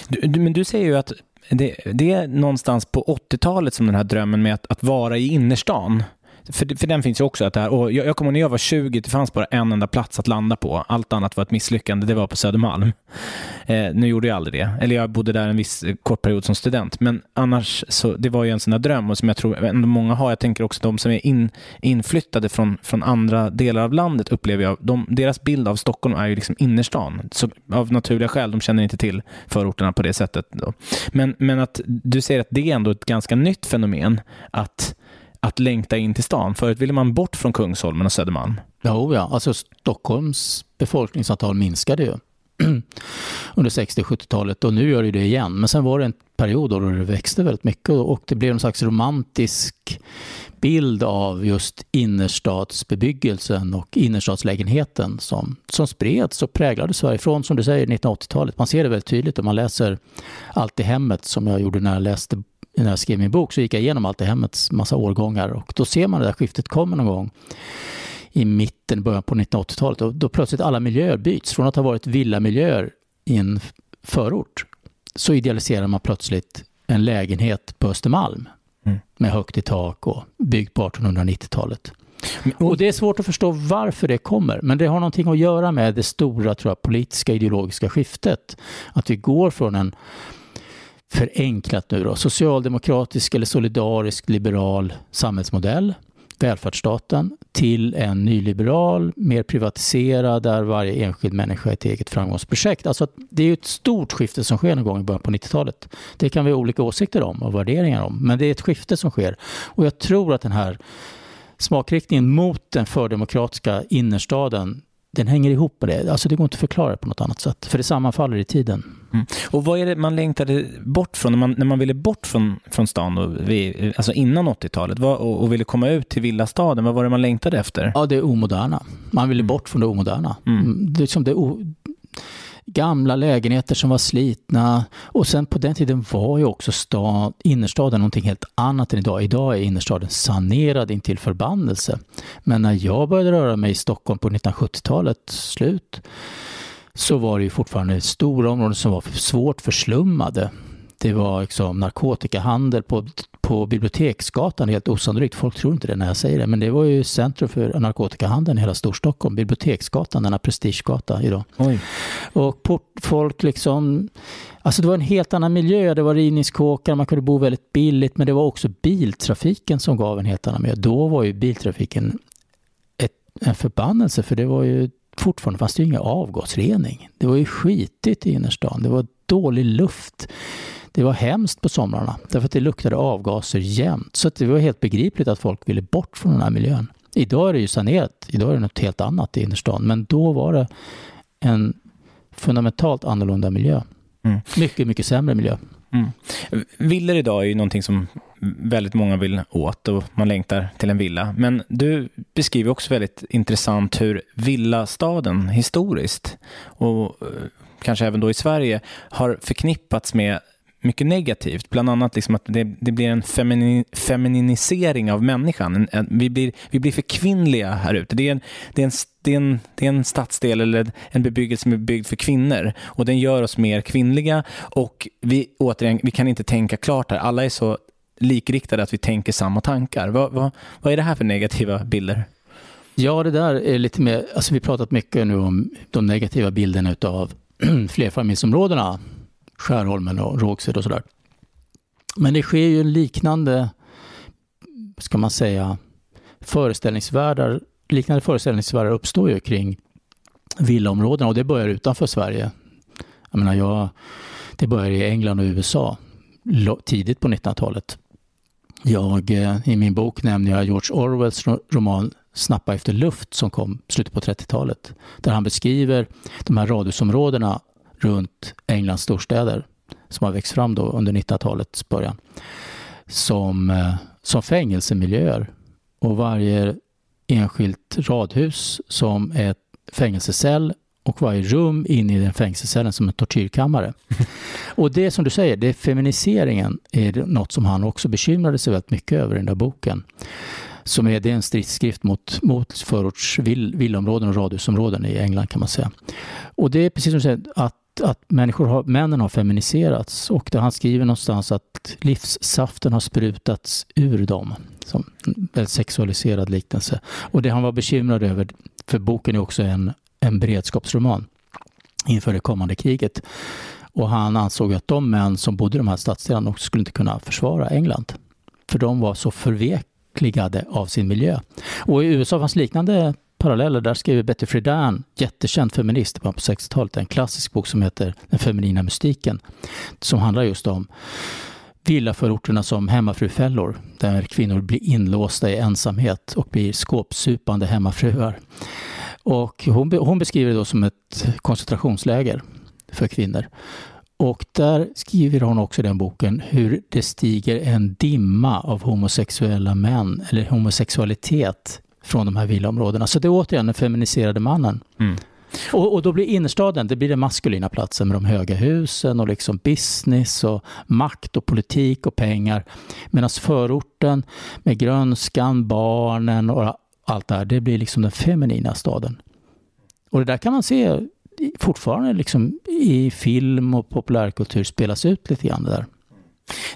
Du, men du säger ju att det, det, är någonstans på 80-talet som den här drömmen med att, att vara i innerstan för, för den finns ju också. Att det här, och jag, jag kommer när jag var 20, det fanns bara en enda plats att landa på. Allt annat var ett misslyckande, det var på Södermalm. Eh, nu gjorde jag aldrig det. Eller jag bodde där en viss kort period som student. Men annars, så, det var ju en sån där dröm och som jag tror ändå många har. Jag tänker också de som är in, inflyttade från, från andra delar av landet upplever jag, de, deras bild av Stockholm är ju liksom innerstan. Så, av naturliga skäl, de känner inte till förorterna på det sättet. Då. Men, men att du säger att det är ändå ett ganska nytt fenomen att att längta in till stan. Förut ville man bort från Kungsholmen och Södermalm. Jo, oh ja. Alltså Stockholms befolkningsantal minskade ju under 60 och 70-talet och nu gör det det igen. Men sen var det en period då det växte väldigt mycket och det blev en slags romantisk bild av just innerstadsbebyggelsen och innerstadslägenheten som, som spreds och präglade Sverige från, som du säger, 1980-talet. Man ser det väldigt tydligt om man läser Allt i hemmet som jag gjorde när jag läste när jag skrev min bok så gick jag igenom allt i hemmets massa årgångar och då ser man det där skiftet kommer någon gång i mitten, början på 1980-talet och då plötsligt alla miljöer byts. Från att ha varit villamiljöer i en förort så idealiserar man plötsligt en lägenhet på Östermalm mm. med högt i tak och byggd på 1890-talet. Och det är svårt att förstå varför det kommer, men det har någonting att göra med det stora tror jag, politiska ideologiska skiftet. Att vi går från en förenklat nu då, socialdemokratisk eller solidarisk liberal samhällsmodell, välfärdsstaten, till en nyliberal, mer privatiserad, där varje enskild människa är ett eget framgångsprojekt. Alltså det är ett stort skifte som sker någon gång i början på 90-talet. Det kan vi ha olika åsikter om och värderingar om, men det är ett skifte som sker. Och jag tror att den här smakriktningen mot den fördemokratiska innerstaden den hänger ihop med det. Alltså det går inte att förklara på något annat sätt, för det sammanfaller i tiden. Mm. Och vad är det man längtade bort från, när man, när man ville bort från, från stan, och vi, alltså innan 80-talet, och, och, ville komma ut till villastaden, vad var det man längtade efter? Ja, det omoderna. Man ville bort från det omoderna. Mm. mm det, liksom det gamla lägenheter som var slitna. Och sen på den tiden var ju också stad, innerstaden någonting helt annat än idag. Idag är innerstaden sanerad intill förbannelse. Men när jag började röra mig i Stockholm på 1970-talets slut så var det ju fortfarande stora områden som var svårt förslummade. Det var liksom narkotikahandel på, på Biblioteksgatan, helt osannolikt. Folk tror inte det när jag säger det, men det var ju centrum för narkotikahandeln i hela Storstockholm. Biblioteksgatan, denna prestigegata idag. Oj. Och port, folk liksom... Alltså det var en helt annan miljö. Det var rivningskåkar, man kunde bo väldigt billigt, men det var också biltrafiken som gav en helt annan miljö. Då var ju biltrafiken ett, en förbannelse, för det var ju fortfarande fanns det ju ingen avgasrening. Det var ju skitigt i innerstan. Det var dålig luft. Det var hemskt på somrarna därför att det luktade avgaser jämt. Så det var helt begripligt att folk ville bort från den här miljön. Idag är det ju sanerat. Idag är det något helt annat i innerstan. Men då var det en fundamentalt annorlunda miljö. Mm. Mycket, mycket sämre miljö. Mm. Villor idag är ju någonting som väldigt många vill åt och man längtar till en villa. Men du beskriver också väldigt intressant hur villastaden historiskt och eh, kanske även då i Sverige har förknippats med mycket negativt. Bland annat liksom att det, det blir en femini, femininisering av människan. En, en, vi, blir, vi blir för kvinnliga här ute. Det är, en, det, är en, det, är en, det är en stadsdel eller en bebyggelse som är byggd för kvinnor och den gör oss mer kvinnliga och vi, återigen, vi kan inte tänka klart här. Alla är så likriktade att vi tänker samma tankar. Vad, vad, vad är det här för negativa bilder? Ja, det där är lite mer, alltså vi har pratat mycket nu om de negativa bilderna av flerfamiljsområdena Skärholmen och Rågsved och sådär. Men det sker ju en liknande, ska man säga, föreställningsvärldar, liknande föreställningsvärldar uppstår ju kring villaområdena och det börjar utanför Sverige. Jag menar, jag, det börjar i England och USA tidigt på 1900-talet. Jag, eh, I min bok nämner jag George Orwells roman Snappa efter luft som kom slutet på 30-talet. Där han beskriver de här radhusområdena runt Englands storstäder som har växt fram då under 1900-talets början som, eh, som fängelsemiljöer. Och varje enskilt radhus som ett fängelsecell och varje rum in i den fängelsecellen som en tortyrkammare. och det som du säger, det feminiseringen är något som han också bekymrade sig väldigt mycket över i den där boken. Som är, det är en stridsskrift mot, mot förorts vill, villområden och radhusområden i England kan man säga. Och det är precis som du säger, att att människor har, männen har feminiserats och han skriver någonstans att livssaften har sprutats ur dem. Som en sexualiserad liknelse. Och det han var bekymrad över, för boken är också en, en beredskapsroman inför det kommande kriget. Och han ansåg att de män som bodde i de här stadsdelarna också skulle inte kunna försvara England. För de var så förvekligade av sin miljö. Och i USA fanns liknande paralleller. Där skriver Betty Friedan, jättekänd feminist på 60-talet, en klassisk bok som heter Den feminina mystiken. Som handlar just om villaförorterna som hemmafrufällor där kvinnor blir inlåsta i ensamhet och blir skåpsupande hemmafruar. Och hon, hon beskriver det då som ett koncentrationsläger för kvinnor. Och där skriver hon också i den boken hur det stiger en dimma av homosexuella män eller homosexualitet från de här villaområdena. Så det är återigen den feminiserade mannen. Mm. Och, och, då blir innerstaden det blir den maskulina platsen med de höga husen och liksom business och makt och politik och pengar. Medan förorten med grönskan, barnen och allt det här, det blir liksom den feminina staden. Och det där kan man se fortfarande liksom i film och populärkultur spelas ut lite grann det där.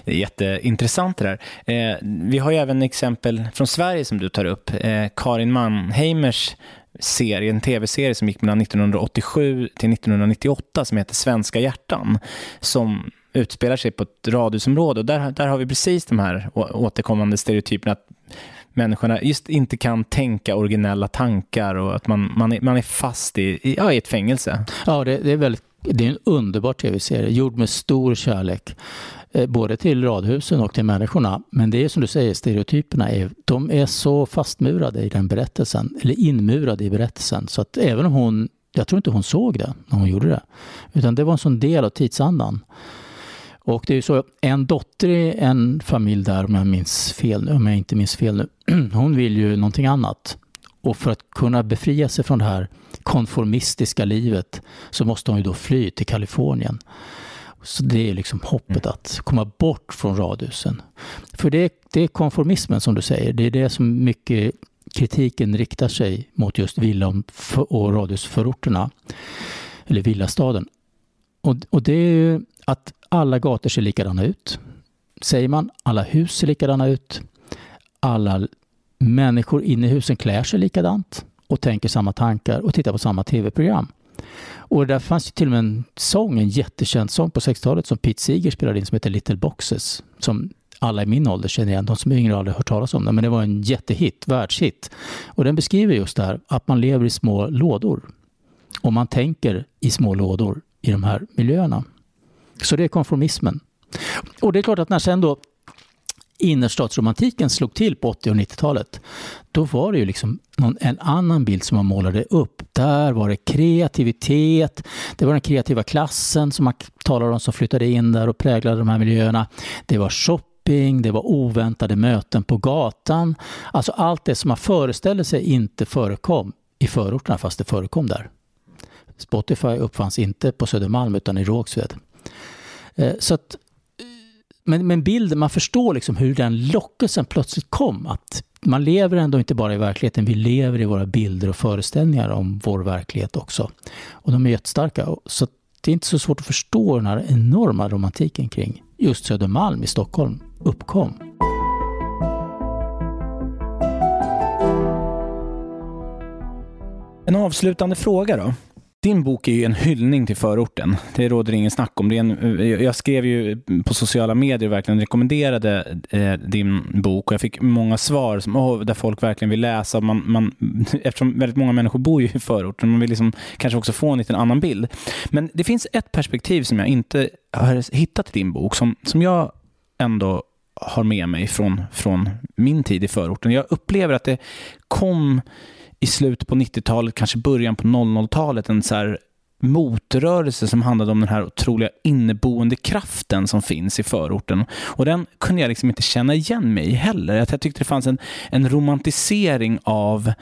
Det är jätteintressant det där. Eh, vi har ju även exempel från Sverige som du tar upp. Eh, Karin Mannheimers serie, en tv-serie som gick mellan 1987 till 1998 som heter Svenska hjärtan. Som utspelar sig på ett radhusområde och där, där har vi precis de här återkommande stereotyperna att människorna just inte kan tänka originella tankar och att man, man, är, man är fast i, ja, i ett fängelse. Ja, det, det är väldigt det är en underbar tv-serie, gjord med stor kärlek. Eh, både till radhusen och till människorna. Men det är som du säger, stereotyperna är, de är så fastmurade i den berättelsen, eller inmurade i berättelsen. Så att även om hon, jag tror inte hon såg det när hon gjorde det. Utan det var en sån del av tidsandan. Och det är ju så, en dotter i en familj där, om jag, minns fel, om jag inte minns fel nu, hon vill ju någonting annat. Och för att kunna befria sig från det här konformistiska livet så måste hon ju då fly till Kalifornien. Så det är liksom hoppet mm. att komma bort från radhusen. För det, det är konformismen som du säger. Det är det som mycket kritiken riktar sig mot just villa och radhusförorterna. Eller villastaden. Och, och det är ju att alla gator ser likadana ut. Säger man. Alla hus ser likadana ut. Alla människor inne i husen klär sig likadant och tänker samma tankar och tittar på samma tv-program. Och där fanns ju till och med en sång, en jättekänd sång på 60-talet som Pete Seeger spelade in som heter Little Boxes. Som alla i min ålder känner igen. De som är yngre har aldrig hört talas om den. Men det var en jättehit, världshit. Och den beskriver just det här att man lever i små lådor. Och man tänker i små lådor i de här miljöerna. Så det är konformismen. Och det är klart att när sen då innerstadsromantiken slog till på 80 och 90-talet, då var det ju liksom någon, en annan bild som man målade upp. Där var det kreativitet, det var den kreativa klassen som man talar om som flyttade in där och präglade de här miljöerna. Det var shopping, det var oväntade möten på gatan. Alltså allt det som man föreställde sig inte förekom i förorterna fast det förekom där. Spotify uppfanns inte på Södermalm utan i Rågsved. Eh, så att men, men bilden, man förstår liksom hur den lockelsen plötsligt kom. Att man lever ändå inte bara i verkligheten, vi lever i våra bilder och föreställningar om vår verklighet också. Och de är jättestarka. Så det är inte så svårt att förstå den här enorma romantiken kring just Södermalm i Stockholm uppkom. En avslutande fråga då. Din bok är ju en hyllning till förorten. Det råder ingen snack om. Det en, eh, jag skrev ju på sociala medier och verkligen rekommenderade eh, din bok och jag fick många svar som, oh, där folk verkligen vill läsa. Man, man, eftersom väldigt många människor bor ju i förorten, man vill liksom kanske också få en liten annan bild. Men det finns ett perspektiv som jag inte har hittat i din bok, som, som jag ändå har med mig från, från min tid i förorten. Jag upplever att det kom i slutet på 90-talet, kanske början på 00-talet, en så här motrörelse som handlade om den här otroliga inneboende kraften som finns i förorten. Och den kunde jag liksom inte känna igen mig i heller. Jag tyckte det fanns en, en romantisering av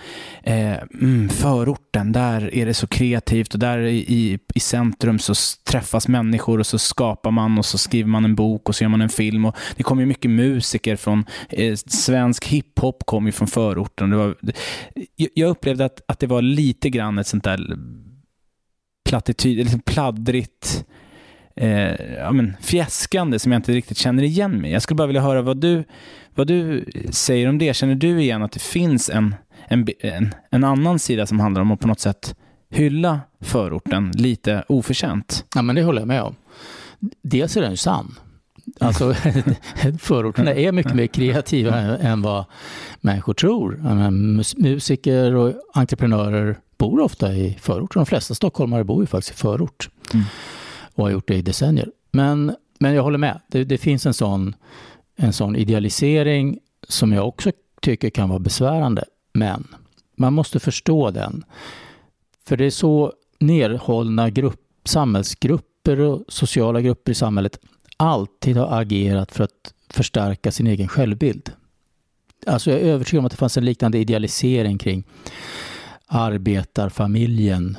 eh, mm, förorten. Där är det så kreativt och där i, i centrum så träffas människor och så skapar man och så skriver man en bok och så gör man en film. Och det kom ju mycket musiker från eh, svensk hiphop kom ju från förorten. Det var, jag upplevde att, att det var lite grann ett sånt där plattityd, liksom pladdrigt eh, ja, men fjäskande som jag inte riktigt känner igen mig Jag skulle bara vilja höra vad du, vad du säger om det. Känner du igen att det finns en, en, en, en annan sida som handlar om att på något sätt hylla förorten lite oförtjänt? Ja, men det håller jag med om. Dels är den ju sann. Alltså, förorterna är mycket mer kreativa än vad människor tror. Musiker och entreprenörer bor ofta i förort. De flesta stockholmare bor ju faktiskt i förort mm. och har gjort det i decennier. Men, men jag håller med. Det, det, finns en sån, en sån idealisering som jag också tycker kan vara besvärande. Men man måste förstå den. För det är så nerhållna grupp, samhällsgrupper och sociala grupper i samhället alltid har agerat för att förstärka sin egen självbild. Alltså jag är övertygad om att det fanns en liknande idealisering kring arbetarfamiljen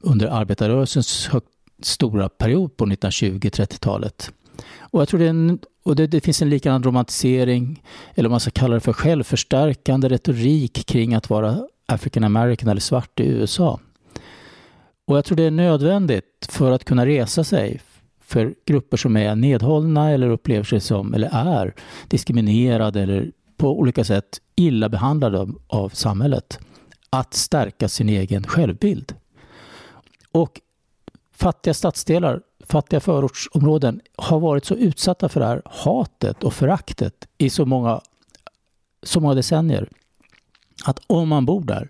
under arbetarrörelsens stora period på 1920-30-talet. Och jag tror det, en, och det, det, finns en likadan romantisering, eller om man ska kalla det för självförstärkande retorik kring att vara African American eller svart i USA. Och jag tror det är nödvändigt för att kunna resa sig för grupper som är nedhållna eller upplever sig som, eller är diskriminerade eller på olika sätt illa behandlade av, av samhället att stärka sin egen självbild. Och fattiga stadsdelar, fattiga förortsområden har varit så utsatta för det här hatet och föraktet i så många, så många decennier att om man bor där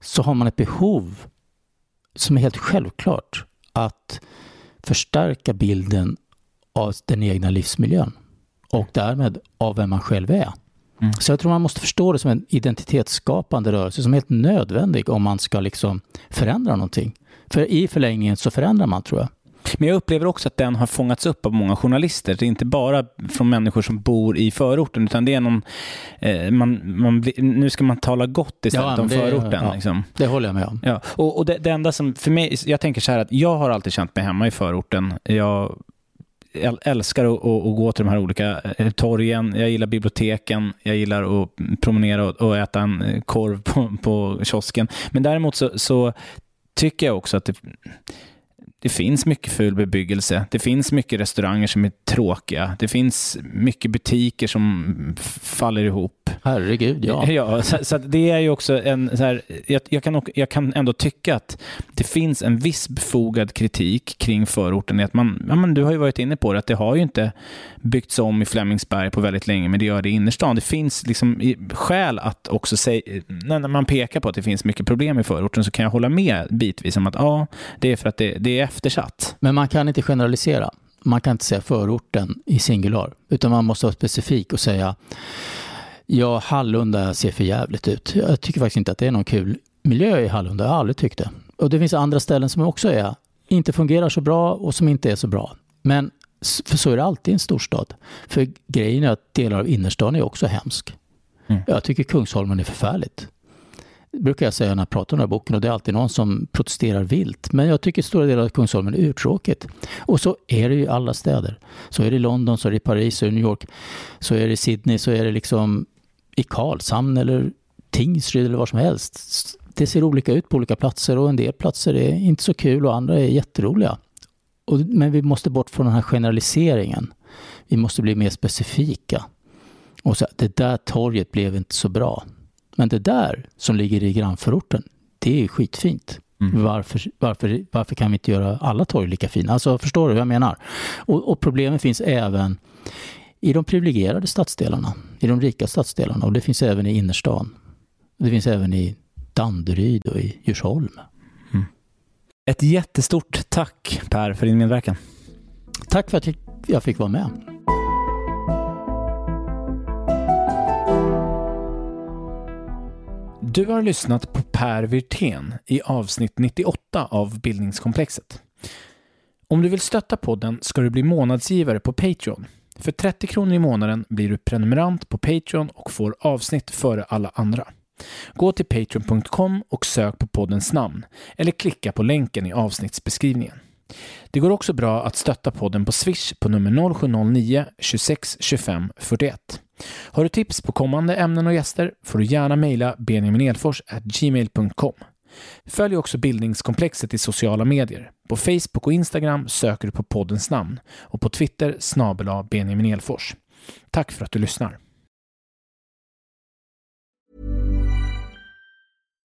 så har man ett behov som är helt självklart att förstärka bilden av den egna livsmiljön och därmed av vem man själv är. Mm. Så jag tror man måste förstå det som en identitetsskapande rörelse som är helt nödvändig om man ska liksom förändra någonting. För i förlängningen så förändrar man tror jag. Men jag upplever också att den har fångats upp av många journalister. Det är inte bara från människor som bor i förorten, utan det är någon... Eh, man, man, nu ska man tala gott istället ja, om det, förorten. Ja, liksom. Det håller jag med om. Ja, och, och det, det, enda som, för mig, jag tänker så här att jag har alltid känt mig hemma i förorten. Jag älskar att, att, gå till de här olika eh, torgen. Jag gillar biblioteken. Jag gillar att promenera och, äta en eh, korv på, på kiosken. Men däremot så, så tycker jag också att det, det finns mycket ful bebyggelse. Det finns mycket restauranger som är tråkiga. Det finns mycket butiker som faller ihop. Herregud, ja. ja så, så det är ju också en... Så här, jag, jag, kan, jag kan ändå tycka att det finns en viss befogad kritik kring förorten. Att man, ja, men du har ju varit inne på det, att det har ju inte byggts om i Flemingsberg på väldigt länge, men det gör det i innerstan. Det finns liksom skäl att också säga... När man pekar på att det finns mycket problem i förorten så kan jag hålla med bitvis om att ja, det är för att det, det är eftersatt. Men man kan inte generalisera. Man kan inte säga förorten i singular, utan man måste vara specifik och säga ja, Hallunda ser för jävligt ut. Jag tycker faktiskt inte att det är någon kul miljö i Hallunda. Jag har aldrig tyckt det. Och det finns andra ställen som också är, inte fungerar så bra och som inte är så bra. Men för så är det alltid i en storstad. För grejen är att delar av innerstan är också hemsk. Mm. Jag tycker Kungsholmen är förfärligt. Det brukar jag säga när jag pratar om den här boken och det är alltid någon som protesterar vilt. Men jag tycker stora delar av Kungsholmen är urtråkigt. Och så är det ju i alla städer. Så är det i London, så är det i Paris, så är det i New York, så är det i Sydney, så är det liksom i Karlshamn eller Tingsryd eller var som helst. Det ser olika ut på olika platser och en del platser är inte så kul och andra är jätteroliga. Och, men vi måste bort från den här generaliseringen. Vi måste bli mer specifika. Och så, det där torget blev inte så bra. Men det där som ligger i grannförorten, det är skitfint. Mm. Varför, varför, varför kan vi inte göra alla torg lika fina? Alltså, förstår du vad jag menar? Och, och problemen finns även i de privilegierade stadsdelarna, i de rika stadsdelarna och det finns även i innerstan. Det finns även i Danderyd och i Djursholm. Mm. Ett jättestort tack Per för din medverkan. Tack för att jag fick vara med. Du har lyssnat på Per Wirtén i avsnitt 98 av Bildningskomplexet. Om du vill stötta podden ska du bli månadsgivare på Patreon. För 30 kronor i månaden blir du prenumerant på Patreon och får avsnitt före alla andra. Gå till patreon.com och sök på poddens namn eller klicka på länken i avsnittsbeskrivningen. Det går också bra att stötta podden på Swish på nummer 0709 26 25 41. Har du tips på kommande ämnen och gäster får du gärna mejla benjaminelfors@gmail.com. Följ också bildningskomplexet i sociala medier. På Facebook och Instagram söker du på poddens namn och på Twitter snabel Benjamin Elfors. Tack för att du lyssnar.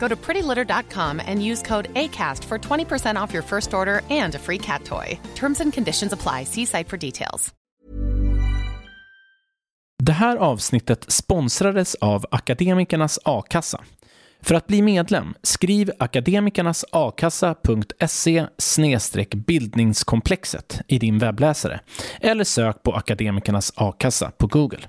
Go to prettylitter.com and use code ACAST for 20% off your first order and a free cat toy. Terms and conditions apply. See site for details. Det här avsnittet sponsrades av Akademikernas a-kassa. För att bli medlem, skriv akademikernasakassa.se bildningskomplexet i din webbläsare eller sök på Akademikernas a-kassa på Google.